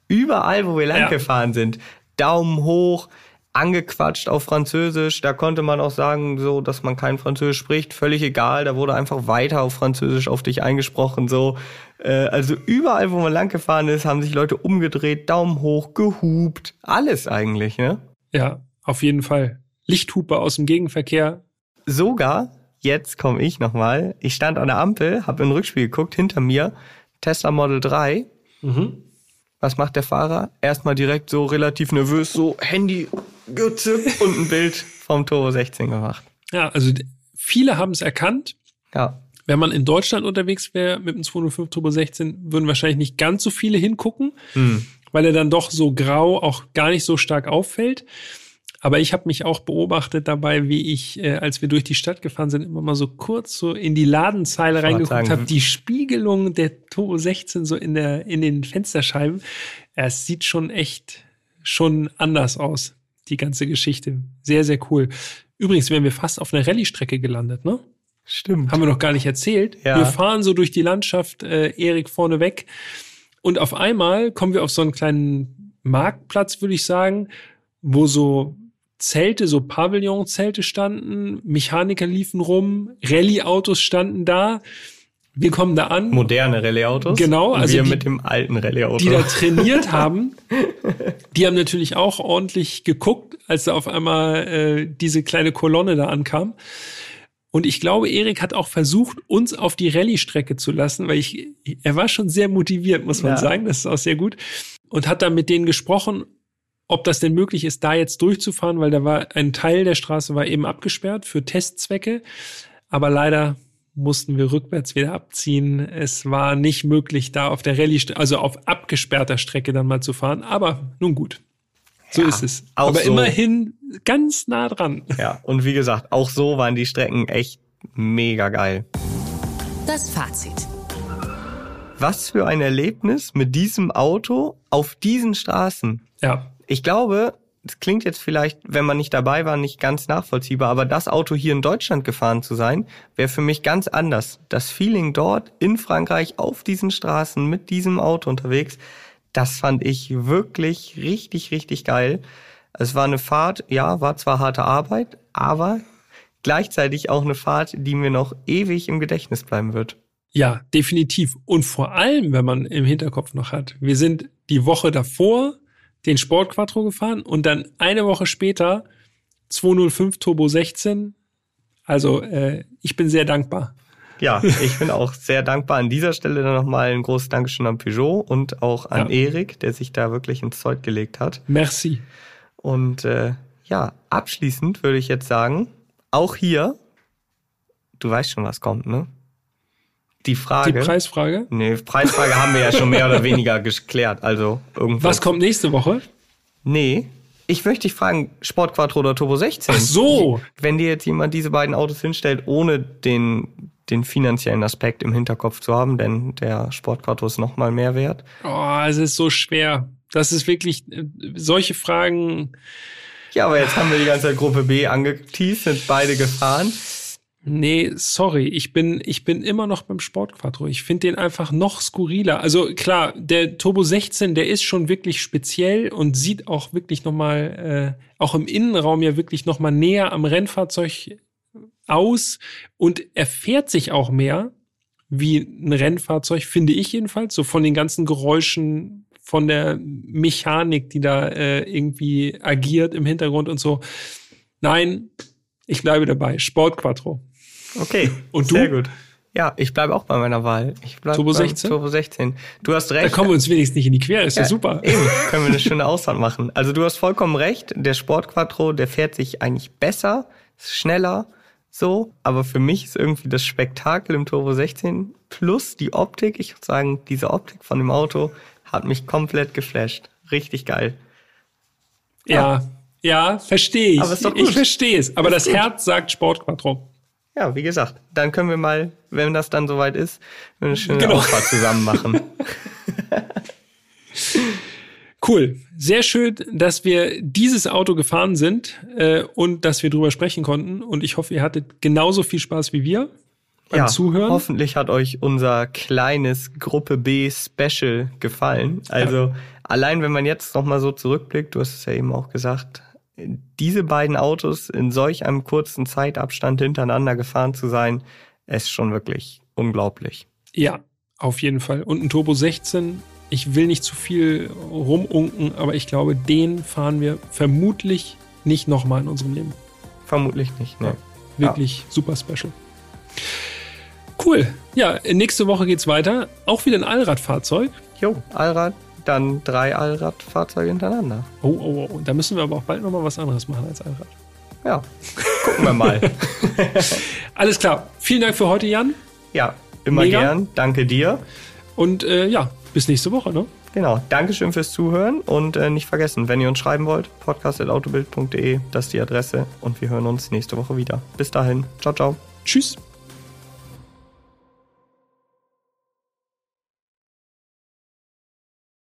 S2: Überall, wo wir lang ja. gefahren sind, Daumen hoch, angequatscht auf Französisch. Da konnte man auch sagen, so, dass man kein Französisch spricht. Völlig egal. Da wurde einfach weiter auf Französisch auf dich eingesprochen. So, äh, also überall, wo man lang gefahren ist, haben sich Leute umgedreht, Daumen hoch, gehupt, alles eigentlich, ne?
S1: Ja, auf jeden Fall. Lichthupe aus dem Gegenverkehr.
S2: Sogar, jetzt komme ich nochmal. Ich stand an der Ampel, habe in Rückspiel geguckt, hinter mir Tesla Model 3. Mhm. Was macht der Fahrer? Erstmal direkt so relativ nervös, so Handy gezückt [laughs] und ein Bild vom Turbo 16 gemacht.
S1: Ja, also viele haben es erkannt.
S2: Ja.
S1: Wenn man in Deutschland unterwegs wäre mit dem 205 Turbo 16, würden wahrscheinlich nicht ganz so viele hingucken, hm. weil er dann doch so grau auch gar nicht so stark auffällt. Aber ich habe mich auch beobachtet dabei, wie ich, äh, als wir durch die Stadt gefahren sind, immer mal so kurz so in die Ladenzeile reingeguckt habe. Die Spiegelung der Turbo 16 so in der in den Fensterscheiben. Es sieht schon echt schon anders aus, die ganze Geschichte. Sehr, sehr cool. Übrigens wären wir fast auf einer Rallye-Strecke gelandet, ne?
S2: Stimmt.
S1: Haben wir noch gar nicht erzählt. Ja. Wir fahren so durch die Landschaft, äh, Erik vorne weg. Und auf einmal kommen wir auf so einen kleinen Marktplatz, würde ich sagen, wo so Zelte, so Pavillonzelte standen, Mechaniker liefen rum, Rallye-Autos standen da. Wir kommen da an.
S2: Moderne Rallye-Autos.
S1: Genau.
S2: Also wir die, mit dem alten Rallye-Auto.
S1: Die da [laughs] trainiert haben. Die haben natürlich auch ordentlich geguckt, als da auf einmal äh, diese kleine Kolonne da ankam. Und ich glaube, Erik hat auch versucht, uns auf die Rallye-Strecke zu lassen, weil ich, er war schon sehr motiviert, muss man ja. sagen. Das ist auch sehr gut. Und hat dann mit denen gesprochen, ob das denn möglich ist, da jetzt durchzufahren, weil da war ein Teil der Straße war eben abgesperrt für Testzwecke. Aber leider mussten wir rückwärts wieder abziehen. Es war nicht möglich, da auf der Rallye, also auf abgesperrter Strecke dann mal zu fahren. Aber nun gut. So ja, ist es. Aber so. immerhin ganz nah dran.
S2: Ja, und wie gesagt, auch so waren die Strecken echt mega geil.
S3: Das Fazit.
S2: Was für ein Erlebnis mit diesem Auto auf diesen Straßen.
S1: Ja.
S2: Ich glaube, das klingt jetzt vielleicht, wenn man nicht dabei war, nicht ganz nachvollziehbar, aber das Auto hier in Deutschland gefahren zu sein, wäre für mich ganz anders. Das Feeling dort in Frankreich auf diesen Straßen mit diesem Auto unterwegs, das fand ich wirklich richtig, richtig geil. Es war eine Fahrt, ja, war zwar harte Arbeit, aber gleichzeitig auch eine Fahrt, die mir noch ewig im Gedächtnis bleiben wird.
S1: Ja, definitiv. Und vor allem, wenn man im Hinterkopf noch hat, wir sind die Woche davor den Sport Quattro gefahren und dann eine Woche später 205 Turbo 16. Also äh, ich bin sehr dankbar.
S2: Ja, ich bin auch sehr dankbar. An dieser Stelle dann nochmal ein großes Dankeschön an Peugeot und auch an ja. Erik, der sich da wirklich ins Zeug gelegt hat.
S1: Merci.
S2: Und äh, ja, abschließend würde ich jetzt sagen, auch hier, du weißt schon, was kommt, ne? Die Frage.
S1: Die Preisfrage?
S2: Nee, Preisfrage haben wir ja schon mehr oder weniger geklärt. Also irgendwas.
S1: Was kommt nächste Woche?
S2: Nee, ich möchte dich fragen, Sport Quattro oder Turbo 16?
S1: Ach so.
S2: Wenn dir jetzt jemand diese beiden Autos hinstellt, ohne den den finanziellen Aspekt im Hinterkopf zu haben, denn der Sportquattro ist nochmal mehr wert.
S1: Oh, es ist so schwer. Das ist wirklich äh, solche Fragen.
S2: Ja, aber jetzt haben wir die ganze Gruppe B angeteased, sind beide gefahren.
S1: Nee, sorry, ich bin, ich bin immer noch beim Sportquattro. Ich finde den einfach noch skurriler. Also klar, der Turbo 16, der ist schon wirklich speziell und sieht auch wirklich nochmal, äh, auch im Innenraum ja wirklich nochmal näher am Rennfahrzeug aus und er fährt sich auch mehr wie ein Rennfahrzeug, finde ich jedenfalls, so von den ganzen Geräuschen, von der Mechanik, die da äh, irgendwie agiert im Hintergrund und so. Nein, ich bleibe dabei. Sport Quattro.
S2: Okay. Und du? Sehr gut. Ja, ich bleibe auch bei meiner Wahl. Ich bleib
S1: Turbo 16?
S2: Turbo 16. Du hast recht.
S1: Da kommen wir uns wenigstens nicht in die Quere, ist ja, ja super.
S2: Eben, können wir eine [laughs] schöne Auswahl machen. Also du hast vollkommen recht, der Sport Quattro, der fährt sich eigentlich besser, ist schneller, so, aber für mich ist irgendwie das Spektakel im Turbo 16 plus die Optik, ich würde sagen, diese Optik von dem Auto hat mich komplett geflasht. Richtig geil.
S1: Ja, ja, ja verstehe ich. Aber ist doch gut. Ich verstehe es, aber ist das gut. Herz sagt Sport Quattro
S2: ja, wie gesagt, dann können wir mal, wenn das dann soweit ist, eine schöne genau. Ausfahrt zusammen machen. [laughs]
S1: cool. Sehr schön, dass wir dieses Auto gefahren sind äh, und dass wir drüber sprechen konnten. Und ich hoffe, ihr hattet genauso viel Spaß wie wir beim ja, Zuhören.
S2: Hoffentlich hat euch unser kleines Gruppe B Special gefallen. Also ja. allein, wenn man jetzt nochmal so zurückblickt, du hast es ja eben auch gesagt, diese beiden Autos in solch einem kurzen Zeitabstand hintereinander gefahren zu sein, ist schon wirklich unglaublich.
S1: Ja, auf jeden Fall. Und ein Turbo 16, ich will nicht zu viel rumunken, aber ich glaube, den fahren wir vermutlich nicht nochmal in unserem Leben.
S2: Vermutlich nicht, ne.
S1: Ja, wirklich ja. super special. Cool. Ja, nächste Woche geht's weiter. Auch wieder ein Allradfahrzeug.
S2: Jo, Allrad dann drei Allradfahrzeuge hintereinander.
S1: Oh, oh, oh. Da müssen wir aber auch bald nochmal was anderes machen als Allrad.
S2: Ja, gucken wir mal. [laughs]
S1: Alles klar. Vielen Dank für heute, Jan.
S2: Ja, immer Mega. gern. Danke dir.
S1: Und äh, ja, bis nächste Woche, ne?
S2: Genau. Dankeschön fürs Zuhören und äh, nicht vergessen, wenn ihr uns schreiben wollt, podcast.autobild.de, das ist die Adresse und wir hören uns nächste Woche wieder. Bis dahin. Ciao, ciao.
S1: Tschüss.